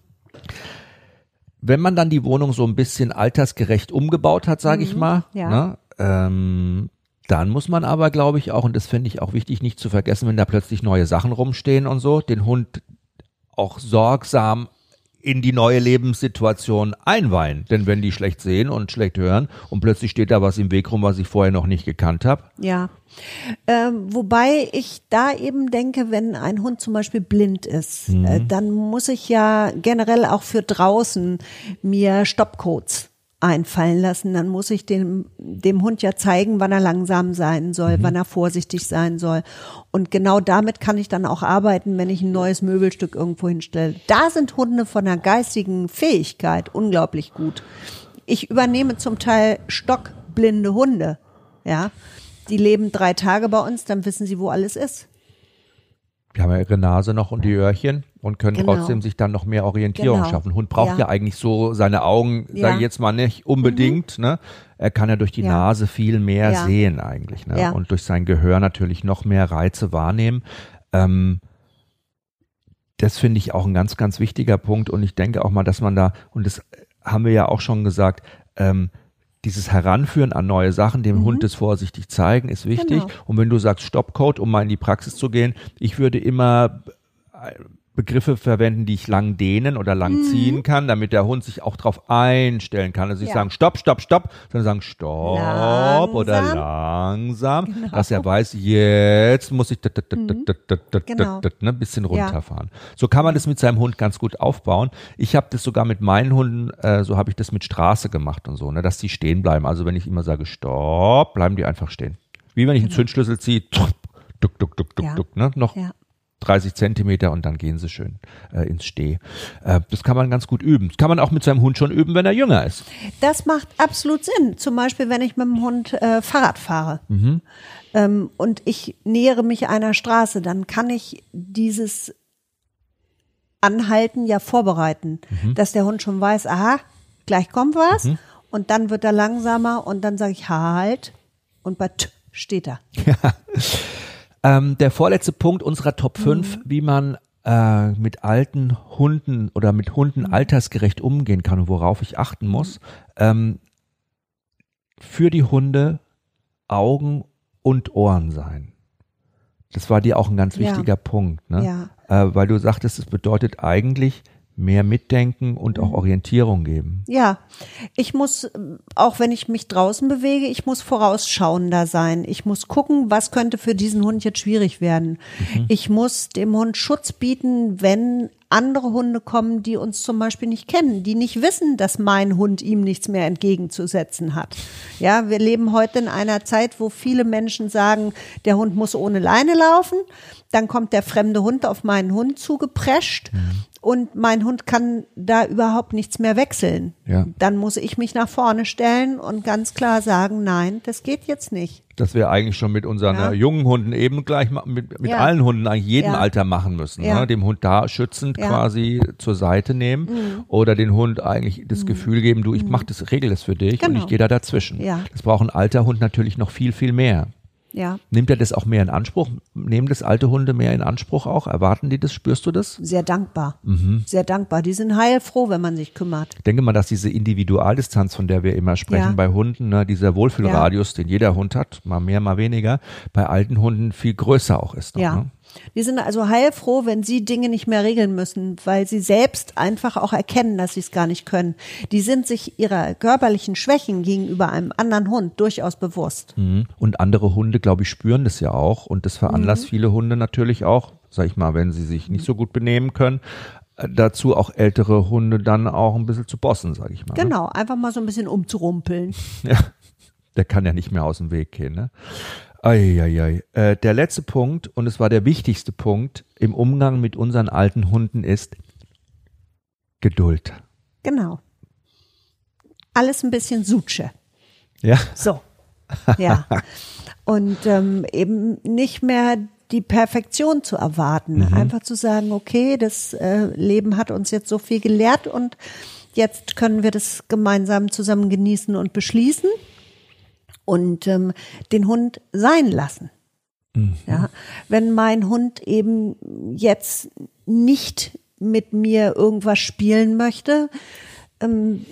Wenn man dann die Wohnung so ein bisschen altersgerecht umgebaut hat, sage mhm, ich mal, ja. ne, ähm, dann muss man aber, glaube ich, auch, und das finde ich auch wichtig, nicht zu vergessen, wenn da plötzlich neue Sachen rumstehen und so, den Hund auch sorgsam in die neue Lebenssituation einweihen. Denn wenn die schlecht sehen und schlecht hören und plötzlich steht da was im Weg rum, was ich vorher noch nicht gekannt habe. Ja. Ähm, wobei ich da eben denke, wenn ein Hund zum Beispiel blind ist, mhm. äh, dann muss ich ja generell auch für draußen mir Stoppcodes einfallen lassen, dann muss ich dem, dem Hund ja zeigen, wann er langsam sein soll, mhm. wann er vorsichtig sein soll. Und genau damit kann ich dann auch arbeiten, wenn ich ein neues Möbelstück irgendwo hinstelle. Da sind Hunde von der geistigen Fähigkeit unglaublich gut. Ich übernehme zum Teil stockblinde Hunde, ja. Die leben drei Tage bei uns, dann wissen sie, wo alles ist. Die haben ja ihre Nase noch und die Öhrchen und können genau. trotzdem sich dann noch mehr Orientierung genau. schaffen. Hund braucht ja. ja. eigentlich so seine Augen, ja. sage ich jetzt mal nicht unbedingt. Mhm. Ne? Er kann ja durch die ja. Nase viel mehr sehen eigentlich ne? und durch sein Gehör natürlich noch mehr Reize wahrnehmen. Ähm, das finde ich auch ein ganz, ganz wichtiger Punkt und ich denke auch mal, dass man da, und das haben wir ja auch schon gesagt, ähm, dieses Heranführen an neue Sachen, dem mhm. Hund das vorsichtig zeigen, ist wichtig. Genau. Und wenn du sagst Stoppcode, um mal in die Praxis zu gehen, ich würde immer Begriffe verwenden, die ich lang dehnen oder lang mhm. ziehen kann, damit der Hund sich auch darauf einstellen kann. Also ich ja. sagen Stopp, Stopp, Stopp, sondern sagen Stopp langsam. oder langsam, genau. dass er weiß, jetzt muss ich mhm. genau. ne, bisschen runterfahren. Ja. So kann man das mit seinem Hund ganz gut aufbauen. Ich habe das sogar mit meinen Hunden, äh, so habe ich das mit Straße gemacht und so, ne, dass die stehen bleiben. Also wenn ich immer sage Stopp, bleiben die einfach stehen. Wie wenn ich einen genau. Zündschlüssel ziehe, duck, duck, duck, duck, ja. duck, ne, noch 30 Zentimeter und dann gehen sie schön äh, ins Steh. Äh, das kann man ganz gut üben. Das kann man auch mit seinem Hund schon üben, wenn er jünger ist. Das macht absolut Sinn. Zum Beispiel, wenn ich mit dem Hund äh, Fahrrad fahre mhm. ähm, und ich nähere mich einer Straße, dann kann ich dieses Anhalten ja vorbereiten, mhm. dass der Hund schon weiß, aha, gleich kommt was mhm. und dann wird er langsamer und dann sage ich halt und bei T steht er. Ja. <laughs> <laughs> Ähm, der vorletzte Punkt unserer Top 5, mhm. wie man äh, mit alten Hunden oder mit Hunden mhm. altersgerecht umgehen kann und worauf ich achten muss. Ähm, für die Hunde Augen und Ohren sein. Das war dir auch ein ganz wichtiger ja. Punkt, ne? Ja. Äh, weil du sagtest, es bedeutet eigentlich, mehr Mitdenken und auch mhm. Orientierung geben. Ja, ich muss, auch wenn ich mich draußen bewege, ich muss vorausschauender sein. Ich muss gucken, was könnte für diesen Hund jetzt schwierig werden. Mhm. Ich muss dem Hund Schutz bieten, wenn andere Hunde kommen, die uns zum Beispiel nicht kennen, die nicht wissen, dass mein Hund ihm nichts mehr entgegenzusetzen hat. Ja, wir leben heute in einer Zeit, wo viele Menschen sagen, der Hund muss ohne Leine laufen. Dann kommt der fremde Hund auf meinen Hund zugeprescht. Mhm und mein Hund kann da überhaupt nichts mehr wechseln. Ja. Dann muss ich mich nach vorne stellen und ganz klar sagen, nein, das geht jetzt nicht. Das wir eigentlich schon mit unseren ja. jungen Hunden eben gleich mit, mit ja. allen Hunden eigentlich jedem Alter machen müssen. Ne? Dem Hund da schützend quasi zur Seite nehmen mhm. oder den Hund eigentlich das mhm. Gefühl geben, du, ich mhm. mach das, regel das für dich genau. und ich gehe da dazwischen. Das braucht ein alter Hund natürlich noch viel, viel mehr. Ja. Nimmt er das auch mehr in Anspruch? Nehmen das alte Hunde mehr in Anspruch auch? Erwarten die das? Spürst du das? Sehr dankbar. Mhm. Sehr dankbar. Die sind heilfroh, wenn man sich kümmert. Ich denke mal, dass diese Individualdistanz, von der wir immer sprechen ja. bei Hunden, ne, dieser Wohlfühlradius, ja. den jeder Hund hat, mal mehr, mal weniger, bei alten Hunden viel größer auch ist. Noch, ja. Ne? Die sind also heilfroh, wenn sie Dinge nicht mehr regeln müssen, weil sie selbst einfach auch erkennen, dass sie es gar nicht können. Die sind sich ihrer körperlichen Schwächen gegenüber einem anderen Hund durchaus bewusst. Mhm. Und andere Hunde, glaube ich, spüren das ja auch. Und das veranlasst mhm. viele Hunde natürlich auch, sag ich mal, wenn sie sich nicht so gut benehmen können, äh, dazu auch ältere Hunde dann auch ein bisschen zu bossen, sag ich mal. Ne? Genau, einfach mal so ein bisschen umzurumpeln. <laughs> Ja, der kann ja nicht mehr aus dem Weg gehen. Ne? Eieiei. Äh, der letzte Punkt, und es war der wichtigste Punkt im Umgang mit unseren alten Hunden, ist Geduld. Genau. Alles ein bisschen Sutsche. Ja. So. Ja. Und ähm, eben nicht mehr die Perfektion zu erwarten. Mhm. Einfach zu sagen, okay, das äh, Leben hat uns jetzt so viel gelehrt und jetzt können wir das gemeinsam zusammen genießen und beschließen und ähm, den Hund sein lassen. Mhm. Ja, wenn mein Hund eben jetzt nicht mit mir irgendwas spielen möchte ähm,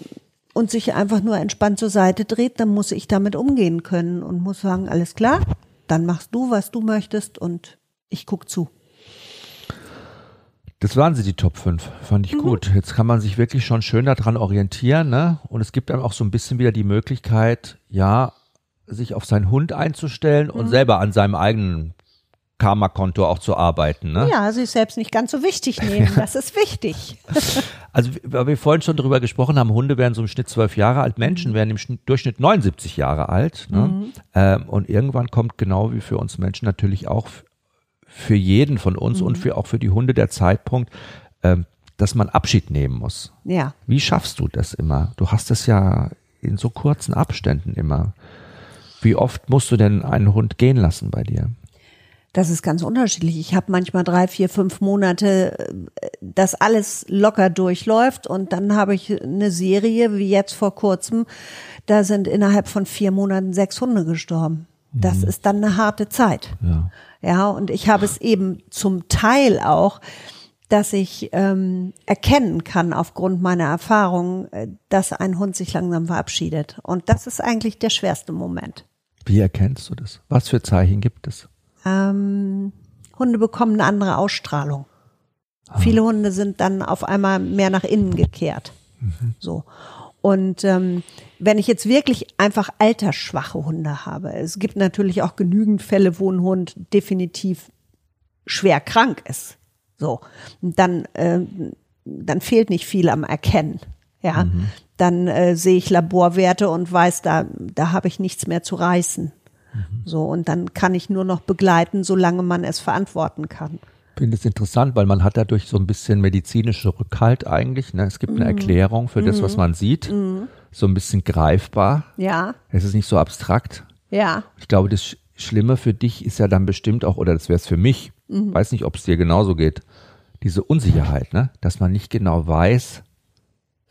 und sich einfach nur entspannt zur Seite dreht, dann muss ich damit umgehen können und muss sagen, alles klar, dann machst du, was du möchtest und ich guck zu. Das waren sie, die Top 5. Fand ich mhm. gut. Jetzt kann man sich wirklich schon schön daran orientieren, ne? Und es gibt einem auch so ein bisschen wieder die Möglichkeit, ja, sich auf seinen Hund einzustellen mhm. und selber an seinem eigenen Karma-Konto auch zu arbeiten. Ne? Ja, sich selbst nicht ganz so wichtig <laughs> nehmen, das ist wichtig. <laughs> also, weil wir vorhin schon darüber gesprochen haben, Hunde werden so im Schnitt zwölf Jahre alt, Menschen werden im Durchschnitt 79 Jahre alt. Ne? Mhm. Ähm, und irgendwann kommt genau wie für uns Menschen natürlich auch für jeden von uns mhm. und für auch für die Hunde der Zeitpunkt, ähm, dass man Abschied nehmen muss. Ja. Wie schaffst du das immer? Du hast es ja in so kurzen Abständen immer. Wie oft musst du denn einen Hund gehen lassen bei dir? Das ist ganz unterschiedlich. Ich habe manchmal drei, vier, fünf Monate, äh, dass alles locker durchläuft und dann habe ich eine Serie wie jetzt vor kurzem. Da sind innerhalb von vier Monaten sechs Hunde gestorben. Das mhm. ist dann eine harte Zeit. Ja. ja, und ich habe es eben zum Teil auch, dass ich ähm, erkennen kann aufgrund meiner Erfahrung, äh, dass ein Hund sich langsam verabschiedet. Und das ist eigentlich der schwerste Moment. Wie erkennst du das? Was für Zeichen gibt es? Ähm, Hunde bekommen eine andere Ausstrahlung. Ah. Viele Hunde sind dann auf einmal mehr nach innen gekehrt. Mhm. So. Und ähm, wenn ich jetzt wirklich einfach altersschwache Hunde habe, es gibt natürlich auch genügend Fälle, wo ein Hund definitiv schwer krank ist. So, dann, äh, dann fehlt nicht viel am Erkennen. Ja, mhm dann äh, sehe ich Laborwerte und weiß, da, da habe ich nichts mehr zu reißen. Mhm. So, und dann kann ich nur noch begleiten, solange man es verantworten kann. finde es interessant, weil man hat dadurch so ein bisschen medizinische Rückhalt eigentlich. Ne? Es gibt eine mhm. Erklärung für das, was mhm. man sieht. Mhm. So ein bisschen greifbar. Ja. Es ist nicht so abstrakt. Ja. Ich glaube, das Schlimme für dich ist ja dann bestimmt auch, oder das wäre es für mich, mhm. weiß nicht, ob es dir genauso geht, diese Unsicherheit, ne? dass man nicht genau weiß,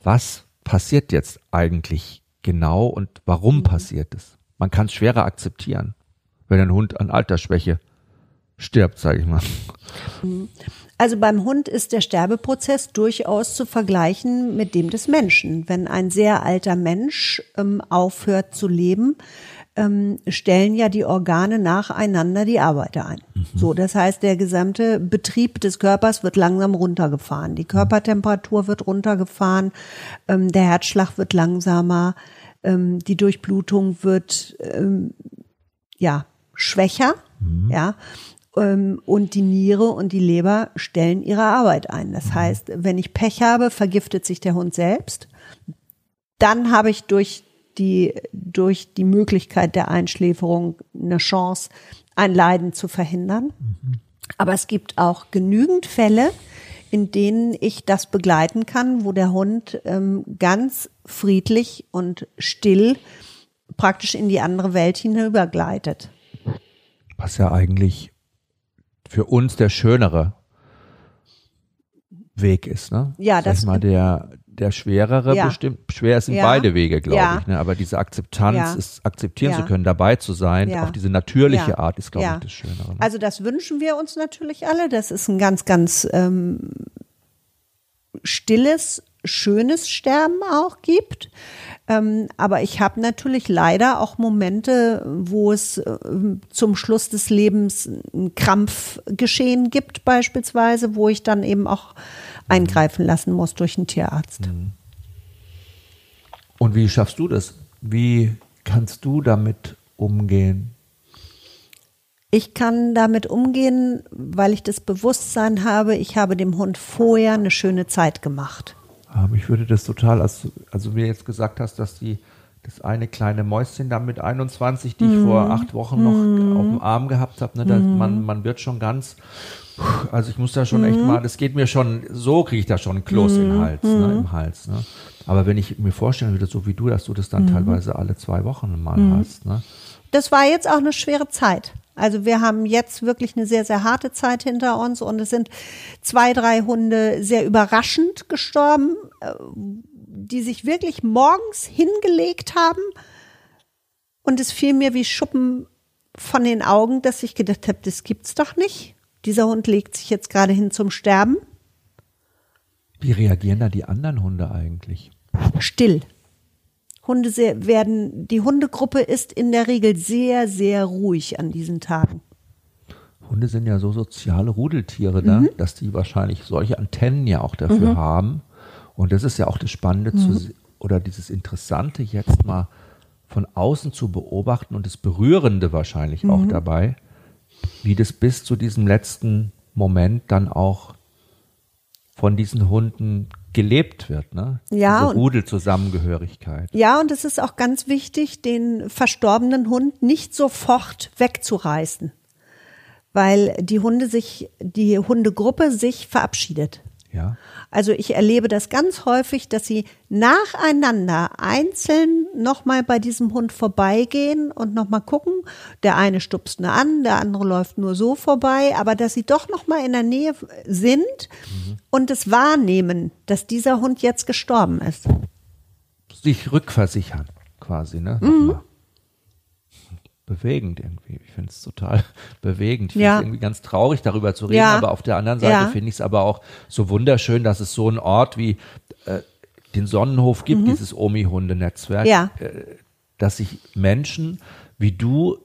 was passiert jetzt eigentlich genau und warum mhm. passiert es. Man kann es schwerer akzeptieren, wenn ein Hund an Altersschwäche stirbt, sage ich mal. Also beim Hund ist der Sterbeprozess durchaus zu vergleichen mit dem des Menschen. Wenn ein sehr alter Mensch ähm, aufhört zu leben, ähm, stellen ja die Organe nacheinander die Arbeiter ein. Mhm. So, das heißt, der gesamte Betrieb des Körpers wird langsam runtergefahren. Die Körpertemperatur wird runtergefahren, ähm, der Herzschlag wird langsamer, ähm, die Durchblutung wird ähm, ja schwächer, mhm. ja ähm, und die Niere und die Leber stellen ihre Arbeit ein. Das heißt, wenn ich Pech habe, vergiftet sich der Hund selbst. Dann habe ich durch die, durch die Möglichkeit der Einschläferung eine Chance, ein Leiden zu verhindern. Aber es gibt auch genügend Fälle, in denen ich das begleiten kann, wo der Hund ähm, ganz friedlich und still praktisch in die andere Welt hinübergleitet. Was ja eigentlich für uns der schönere Weg ist, ne? Ja, Sag das mal der der schwerere ja. bestimmt schwer sind ja. beide Wege, glaube ja. ich, ne? Aber diese Akzeptanz ist akzeptieren zu können, dabei zu sein, auf diese natürliche Art ist glaube ich das Schönere. Ne? Also das wünschen wir uns natürlich alle. Das ist ein ganz ganz ähm, stilles, schönes Sterben auch gibt. Ähm, aber ich habe natürlich leider auch Momente, wo es äh, zum Schluss des Lebens ein Krampfgeschehen gibt, beispielsweise, wo ich dann eben auch eingreifen lassen muss durch einen Tierarzt. Mhm. Und wie schaffst du das? Wie kannst du damit umgehen? Ich kann damit umgehen, weil ich das Bewusstsein habe, ich habe dem Hund vorher eine schöne Zeit gemacht. Aber ich würde das total, als, also wie du jetzt gesagt hast, dass die das eine kleine Mäuschen da mit 21, die ich vor mhm. acht Wochen noch mm. auf dem Arm gehabt habe, ne, mm. man, man wird schon ganz, also ich muss da schon mm. echt mhm. mal, das geht mir schon, so kriege ich da schon einen Kloß in den Hals, ne, im Hals. Ne. Aber wenn ich mir vorstellen würde, so wie du, dass du das dann teilweise alle zwei Wochen mal hast. Ne. Das war jetzt auch eine schwere Zeit. Also wir haben jetzt wirklich eine sehr, sehr harte Zeit hinter uns und es sind zwei, drei Hunde sehr überraschend gestorben, äh, die sich wirklich morgens hingelegt haben. Und es fiel mir wie Schuppen von den Augen, dass ich gedacht habe, das gibt's doch nicht. Dieser Hund legt sich jetzt gerade hin zum Sterben. Wie reagieren da die anderen Hunde eigentlich? Still. Hunde sehr, werden, die Hundegruppe ist in der Regel sehr, sehr ruhig an diesen Tagen. Hunde sind ja so soziale Rudeltiere, ne? Mhm. dass die wahrscheinlich solche Antennen ja auch dafür mhm. haben. Und das ist ja auch das Spannende mhm. zu, oder dieses Interessante jetzt mal von außen zu beobachten und das Berührende wahrscheinlich auch mhm. dabei, wie das bis zu diesem letzten Moment dann auch von diesen Hunden gelebt wird, ne? Ja. Diese Rudelzusammengehörigkeit. Ja, und es ist auch ganz wichtig, den verstorbenen Hund nicht sofort wegzureißen, weil die Hunde sich, die Hundegruppe sich verabschiedet. Ja. Also ich erlebe das ganz häufig, dass sie nacheinander einzeln nochmal bei diesem Hund vorbeigehen und nochmal gucken. Der eine stupst nur an, der andere läuft nur so vorbei, aber dass sie doch nochmal in der Nähe sind mhm. und es wahrnehmen, dass dieser Hund jetzt gestorben ist. Sich rückversichern quasi, ne? Mhm bewegend irgendwie. Ich finde es total <laughs> bewegend. Ich finde es irgendwie ganz traurig, darüber zu reden, ja. aber auf der anderen Seite ja. finde ich es aber auch so wunderschön, dass es so einen Ort wie äh, den Sonnenhof gibt, mhm. dieses Omi-Hunde-Netzwerk, ja. äh, dass sich Menschen wie du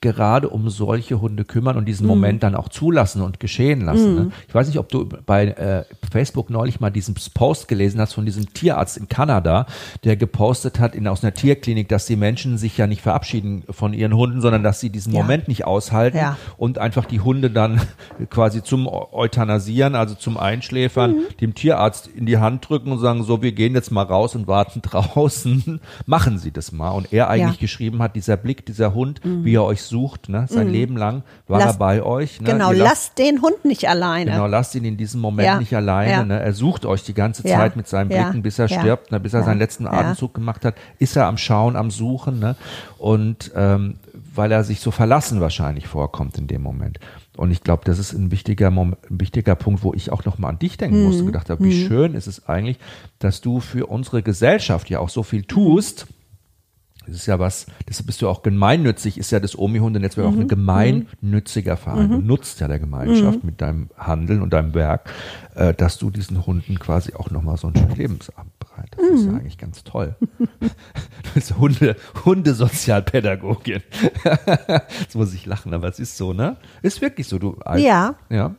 gerade um solche Hunde kümmern und diesen mhm. Moment dann auch zulassen und geschehen lassen. Ne? Mhm. Ne? Ich weiß nicht, ob du bei äh, Facebook neulich mal diesen Post gelesen hast von diesem Tierarzt in Kanada, der gepostet hat in, aus einer Tierklinik, dass die Menschen sich ja nicht verabschieden von ihren Hunden, sondern dass sie diesen ja. Moment nicht aushalten ja. und einfach die Hunde dann <laughs> quasi zum Euthanasieren, also zum Einschläfern, mhm. dem Tierarzt in die Hand drücken und sagen, so, wir gehen jetzt mal raus und warten <laughs> draußen. Machen Sie das mal. Und er eigentlich ja. geschrieben hat, dieser Blick, dieser Hund, mhm. wie er euch sucht, ne? sein Leben lang war Lass- er bei euch. Ne? Genau, Ihr lasst den Hund nicht alleine. Genau, lasst ihn in diesem Moment Ja, nicht alleine. ja. Ne? Er sucht euch die ganze Ja, Zeit mit seinen Blicken, bis er stirbt, ne? bis er seinen letzten. Atemzug gemacht hat, ist er am Schauen, am Suchen. Ne? Und ähm, weil er sich so verlassen wahrscheinlich vorkommt in dem Moment. Und ich glaube, das ist ein wichtiger, Mom ein wichtiger Punkt, wo ich auch nochmal an dich denken Mhm. musste, gedacht habe, wie schön ist es eigentlich, dass du für unsere Gesellschaft ja auch so viel tust. Das ist ja was, deshalb bist du auch gemeinnützig, ist ja das Omi-Hunde-Netzwerk auch ein gemeinnütziger Verein. Du nutzt ja der Gemeinschaft mit deinem Handeln und deinem Werk, äh, dass du diesen Hunden quasi auch nochmal so ein schönes Lebensabend bereitest. Das ist ja eigentlich ganz toll. <laughs> du bist Hunde, Hundesozialpädagogin. <laughs> Jetzt muss ich lachen, aber es ist so, ne? Ist wirklich so. Du, Ja. Ja.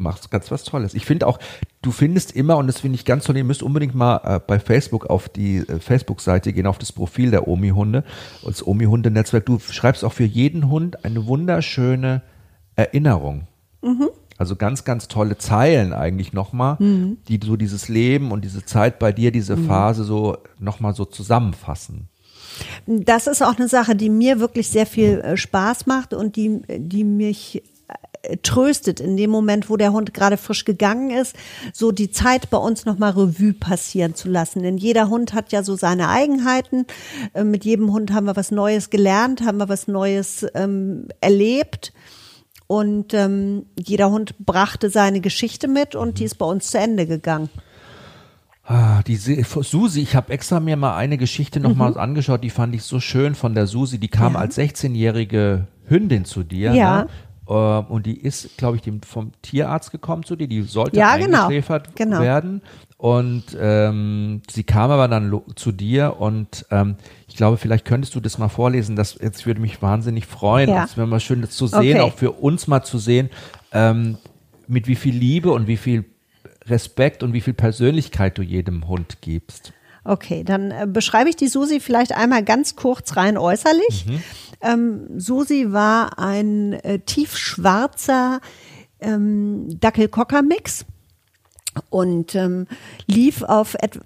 Machst ganz was Tolles. Ich finde auch, du findest immer, und das finde ich ganz toll, ihr müsst unbedingt mal äh, bei Facebook auf die äh, Facebook-Seite gehen, auf das Profil der Omi-Hunde, das Omi-Hunde-Netzwerk. Du schreibst auch für jeden Hund eine wunderschöne Erinnerung. Also ganz, ganz tolle Zeilen eigentlich nochmal, die so dieses Leben und diese Zeit bei dir, diese Phase so nochmal so zusammenfassen. Das ist auch eine Sache, die mir wirklich sehr viel äh, Spaß macht und die, die mich tröstet in dem Moment, wo der Hund gerade frisch gegangen ist, so die Zeit bei uns nochmal Revue passieren zu lassen. Denn jeder Hund hat ja so seine Eigenheiten. Äh, Mit jedem Hund haben wir was Neues gelernt, haben wir was Neues ähm, erlebt. Und ähm, jeder Hund brachte seine Geschichte mit und die ist bei uns zu Ende gegangen. Ah, die Susi, ich habe extra mir mal eine Geschichte nochmal angeschaut, die fand ich so schön von der Susi. Die kam Mhm. Ja. als 16-jährige Hündin zu dir. Ja. Ne? Äh, Und die ist, glaube ich, dem, vom Tierarzt gekommen zu dir. Die sollte Ja, genau. eingeschläfert Genau. werden. Und ähm, sie kam aber dann zu dir und ähm, ich glaube, vielleicht könntest du das mal vorlesen. Das jetzt würde mich wahnsinnig freuen. Ja. Es wäre mal schön, das zu sehen, Okay. auch für uns mal zu sehen, ähm, mit wie viel Liebe und wie viel Respekt und wie viel Persönlichkeit du jedem Hund gibst. Okay, dann äh, beschreibe ich die Susi vielleicht einmal ganz kurz rein äußerlich. Ähm, Susi war ein äh, tiefschwarzer ähm, Dackel-Cocker-Mix und ähm, lief auf et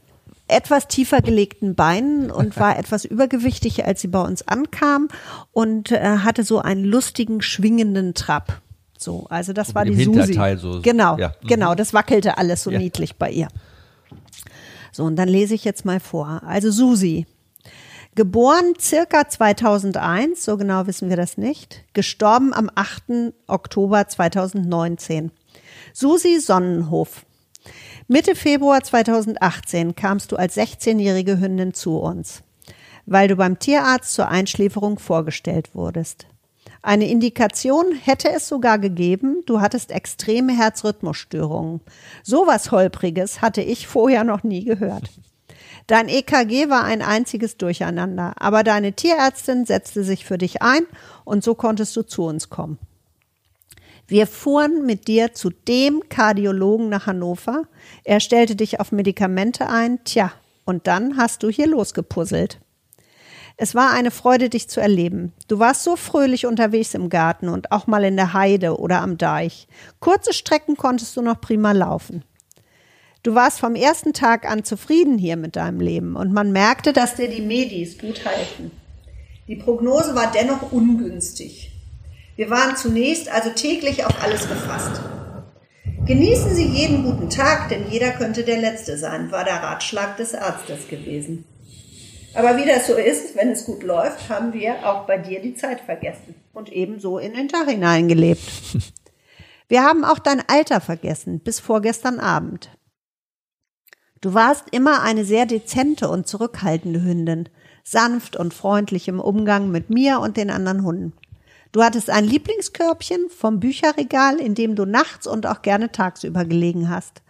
etwas tiefer gelegten Beinen und <laughs> war etwas übergewichtig, als sie bei uns ankam und äh, hatte so einen lustigen, schwingenden Trab. So, also das war mit die dem Susi. Hinterteil so- Genau, ja. Mhm. genau, das wackelte alles so Ja. niedlich bei ihr. So, und dann lese ich jetzt mal vor. Also Susi, geboren circa 2001, so genau wissen wir das nicht, gestorben am 8. Oktober 2019. Susi Sonnenhof. Mitte Februar 2018 kamst du als 16-jährige Hündin zu uns, weil du beim Tierarzt zur Einschläferung vorgestellt wurdest. Eine Indikation hätte es sogar gegeben, du hattest extreme Herzrhythmusstörungen. Sowas Holpriges hatte ich vorher noch nie gehört. Dein EKG war ein einziges Durcheinander, aber deine Tierärztin setzte sich für dich ein und so konntest du zu uns kommen. Wir fuhren mit dir zu dem Kardiologen nach Hannover. Er stellte dich auf Medikamente ein. Tja, und dann hast du hier losgepuzzelt. Es war eine Freude, dich zu erleben. Du warst so fröhlich unterwegs im Garten und auch mal in der Heide oder am Deich. Kurze Strecken konntest du noch prima laufen. Du warst vom ersten Tag an zufrieden hier mit deinem Leben und man merkte, dass dir die Medis gut halten. Die Prognose war dennoch ungünstig. Wir waren zunächst also täglich auf alles gefasst. Genießen Sie jeden guten Tag, denn jeder könnte der letzte sein, war der Ratschlag des Arztes gewesen. Aber wie das so ist, wenn es gut läuft, haben wir auch bei dir die Zeit vergessen und ebenso in den Tag hineingelebt. <laughs> Wir haben auch dein Alter vergessen, bis vorgestern Abend. Du warst immer eine sehr dezente und zurückhaltende Hündin, sanft und freundlich im Umgang mit mir und den anderen Hunden. Du hattest ein Lieblingskörbchen vom Bücherregal, in dem du nachts und auch gerne tagsüber gelegen hast.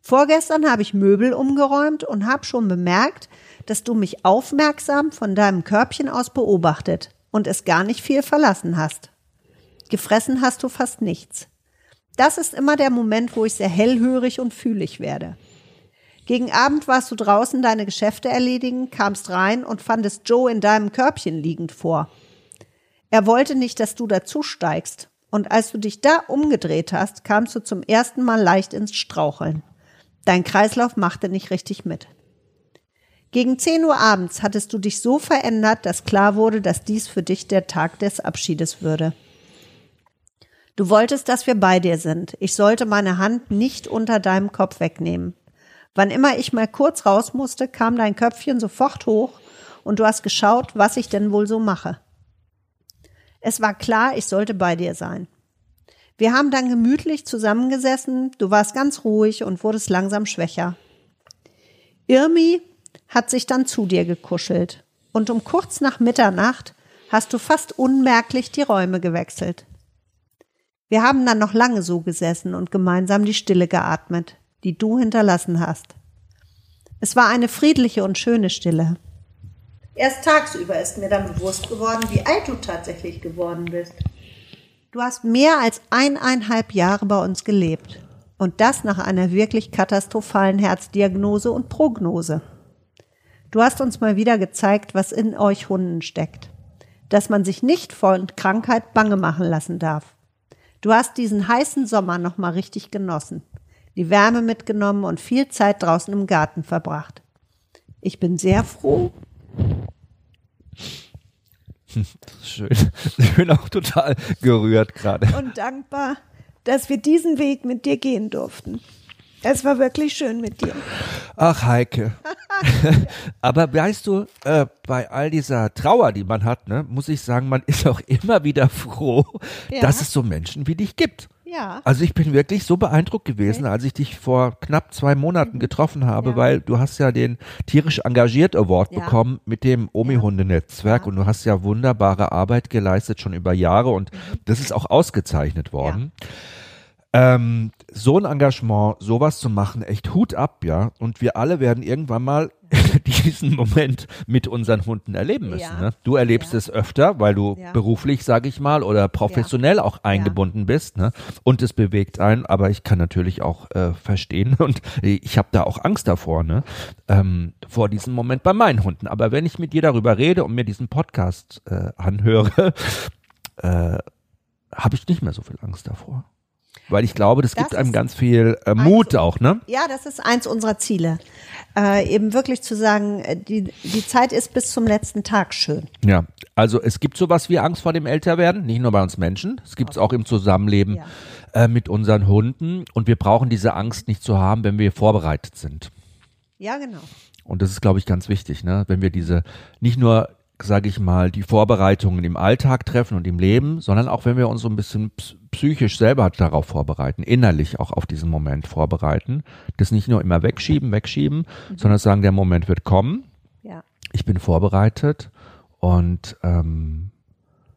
Vorgestern habe ich Möbel umgeräumt und habe schon bemerkt, dass du mich aufmerksam von deinem Körbchen aus beobachtet und es gar nicht viel verlassen hast. Gefressen hast du fast nichts. Das ist immer der Moment, wo ich sehr hellhörig und fühlig werde. Gegen Abend warst du draußen deine Geschäfte erledigen, kamst rein und fandest Joe in deinem Körbchen liegend vor. Er wollte nicht, dass du dazu steigst, und als du dich da umgedreht hast, kamst du zum ersten Mal leicht ins Straucheln. Dein Kreislauf machte nicht richtig mit. Gegen 10 Uhr abends hattest du dich so verändert, dass klar wurde, dass dies für dich der Tag des Abschiedes würde. Du wolltest, dass wir bei dir sind. Ich sollte meine Hand nicht unter deinem Kopf wegnehmen. Wann immer ich mal kurz raus musste, kam dein Köpfchen sofort hoch und du hast geschaut, was ich denn wohl so mache. Es war klar, ich sollte bei dir sein. Wir haben dann gemütlich zusammengesessen, du warst ganz ruhig und wurdest langsam schwächer. Irmi hat sich dann zu dir gekuschelt und um kurz nach Mitternacht hast du fast unmerklich die Räume gewechselt. Wir haben dann noch lange so gesessen und gemeinsam die Stille geatmet, die du hinterlassen hast. Es war eine friedliche und schöne Stille. Erst tagsüber ist mir dann bewusst geworden, wie alt du tatsächlich geworden bist. Du hast mehr als eineinhalb Jahre bei uns gelebt. Und das nach einer wirklich katastrophalen Herzdiagnose und Prognose. Du hast uns mal wieder gezeigt, was in euch Hunden steckt. Dass man sich nicht von Krankheit bange machen lassen darf. Du hast diesen heißen Sommer noch mal richtig genossen. Die Wärme mitgenommen und viel Zeit draußen im Garten verbracht. Ich bin sehr froh, <laughs> Schön. Ich bin auch total gerührt gerade. Und dankbar, dass wir diesen Weg mit dir gehen durften. Es war wirklich schön mit dir. Ach, Heike. <laughs> Aber weißt du, äh, bei all dieser Trauer, die man hat, ne, muss ich sagen, man ist auch immer wieder froh, ja. dass es so Menschen wie dich gibt. Ja. Also ich bin wirklich so beeindruckt gewesen, okay. als ich dich vor knapp zwei Monaten mhm. getroffen habe, ja. weil du hast ja den tierisch engagiert Award ja. bekommen mit dem Omi-Hunde-Netzwerk und du hast ja wunderbare Arbeit geleistet schon über Jahre und mhm. das ist auch ausgezeichnet worden. Ähm, so ein Engagement, sowas zu machen, echt Hut ab, ja. Und wir alle werden irgendwann mal <laughs> diesen Moment mit unseren Hunden erleben müssen. Ja. Ne? Du erlebst ja. es öfter, weil du ja. beruflich, sage ich mal, oder professionell auch eingebunden bist. Ne? Und es bewegt einen, aber ich kann natürlich auch äh, verstehen <laughs> und ich habe da auch Angst davor, ne? Ähm, vor diesem Moment bei meinen Hunden. Aber wenn ich mit dir darüber rede und mir diesen Podcast äh, anhöre, <laughs> äh, habe ich nicht mehr so viel Angst davor. Weil ich glaube, das, das gibt einem ganz viel äh, Mut eins, auch, ne? Ja, das ist eins unserer Ziele. Äh, eben wirklich zu sagen, äh, die, die Zeit ist bis zum letzten Tag schön. Ja, also es gibt sowas wie Angst vor dem Älterwerden, nicht nur bei uns Menschen, es gibt es auch im Zusammenleben ja. äh, mit unseren Hunden und wir brauchen diese Angst nicht zu haben, wenn wir vorbereitet sind. Ja, genau. Und das ist, glaube ich, ganz wichtig, ne? wenn wir diese nicht nur sage ich mal, die Vorbereitungen im Alltag treffen und im Leben, sondern auch wenn wir uns so ein bisschen psychisch selber darauf vorbereiten, innerlich auch auf diesen Moment vorbereiten, das nicht nur immer wegschieben, wegschieben, mhm. sondern sagen, der Moment wird kommen. Ja. Ich bin vorbereitet und ähm,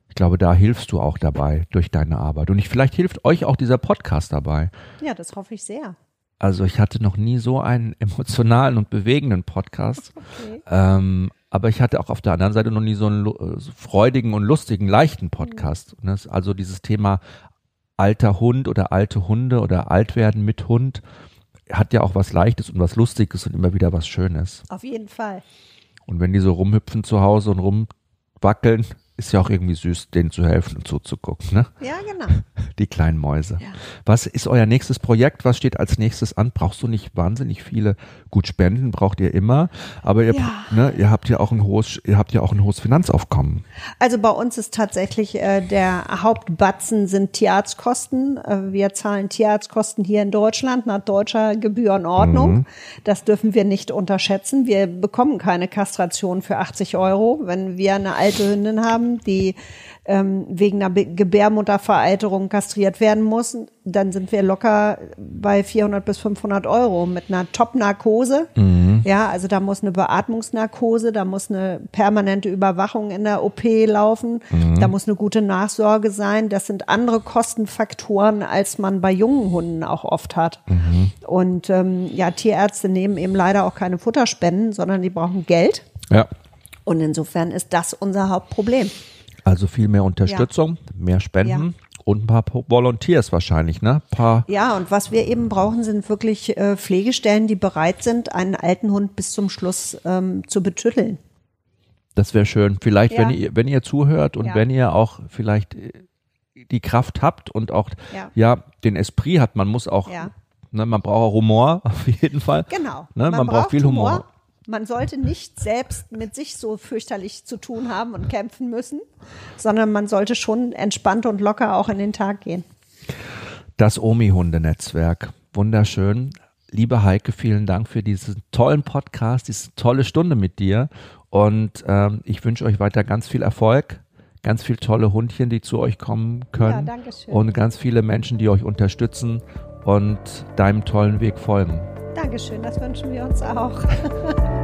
ich glaube, da hilfst du auch dabei durch deine Arbeit. Und ich, vielleicht hilft euch auch dieser Podcast dabei. Ja, das hoffe ich sehr. Also ich hatte noch nie so einen emotionalen und bewegenden Podcast. <laughs> Okay. Ähm, aber ich hatte auch auf der anderen Seite noch nie so einen äh, freudigen und lustigen, leichten Podcast. Mhm. Also dieses Thema alter Hund oder alte Hunde oder Altwerden mit Hund hat ja auch was Leichtes und was Lustiges und immer wieder was Schönes. Auf jeden Fall. Und wenn die so rumhüpfen zu Hause und rumwackeln, ist ja auch irgendwie süß, denen zu helfen und zuzugucken, ne? Ja, genau. <laughs> Die kleinen Mäuse. Ja. Was ist euer nächstes Projekt? Was steht als nächstes an? Brauchst du nicht wahnsinnig viele? Gut, Spenden braucht ihr immer, aber ihr, ja. ne, ihr habt ja auch ein hohes, ihr habt ja auch ein hohes Finanzaufkommen. Also bei uns ist tatsächlich äh, der Hauptbatzen sind Tierarztkosten. Äh, wir zahlen Tierarztkosten hier in Deutschland nach deutscher Gebührenordnung. Mhm. Das dürfen wir nicht unterschätzen. Wir bekommen keine Kastration für 80 Euro. Wenn wir eine alte Hündin haben, die ähm, wegen einer Gebärmuttervereiterung kastriert werden muss, dann sind wir locker bei 400 bis 500 Euro mit einer Top-Narkose. Mhm. Ja, also da muss eine Beatmungsnarkose, da muss eine permanente Überwachung in der OP laufen, mhm. da muss eine gute Nachsorge sein. Das sind andere Kostenfaktoren, als man bei jungen Hunden auch oft hat. Mhm. Und ähm, ja, Tierärzte nehmen eben leider auch keine Futterspenden, sondern die brauchen Geld. Ja. Und insofern ist das unser Hauptproblem. Also viel mehr Unterstützung, ja. mehr Spenden. Ja. Und ein paar Volunteers wahrscheinlich, ne? Paar ja, und was wir eben brauchen, sind wirklich äh, Pflegestellen, die bereit sind, einen alten Hund bis zum Schluss ähm, zu betütteln. Das wäre schön. Vielleicht, ja. wenn ihr, wenn ihr zuhört und wenn ihr auch vielleicht äh, die Kraft habt und auch ja, den Esprit hat, man muss auch, ne, man braucht auch Humor <laughs> auf jeden Fall. Genau. Ne, man, man braucht, braucht viel Humor. Humor man sollte nicht selbst mit sich so fürchterlich zu tun haben und kämpfen müssen, sondern man sollte schon entspannt und locker auch in den Tag gehen. Das Omi-Hundenetzwerk. Wunderschön. Liebe Heike, vielen Dank für diesen tollen Podcast, diese tolle Stunde mit dir. Und ähm, ich wünsche euch weiter ganz viel Erfolg, ganz viele tolle Hundchen, die zu euch kommen können. Ja, und ganz viele Menschen, die euch unterstützen und deinem tollen Weg folgen. Dankeschön, das wünschen wir uns auch. <laughs>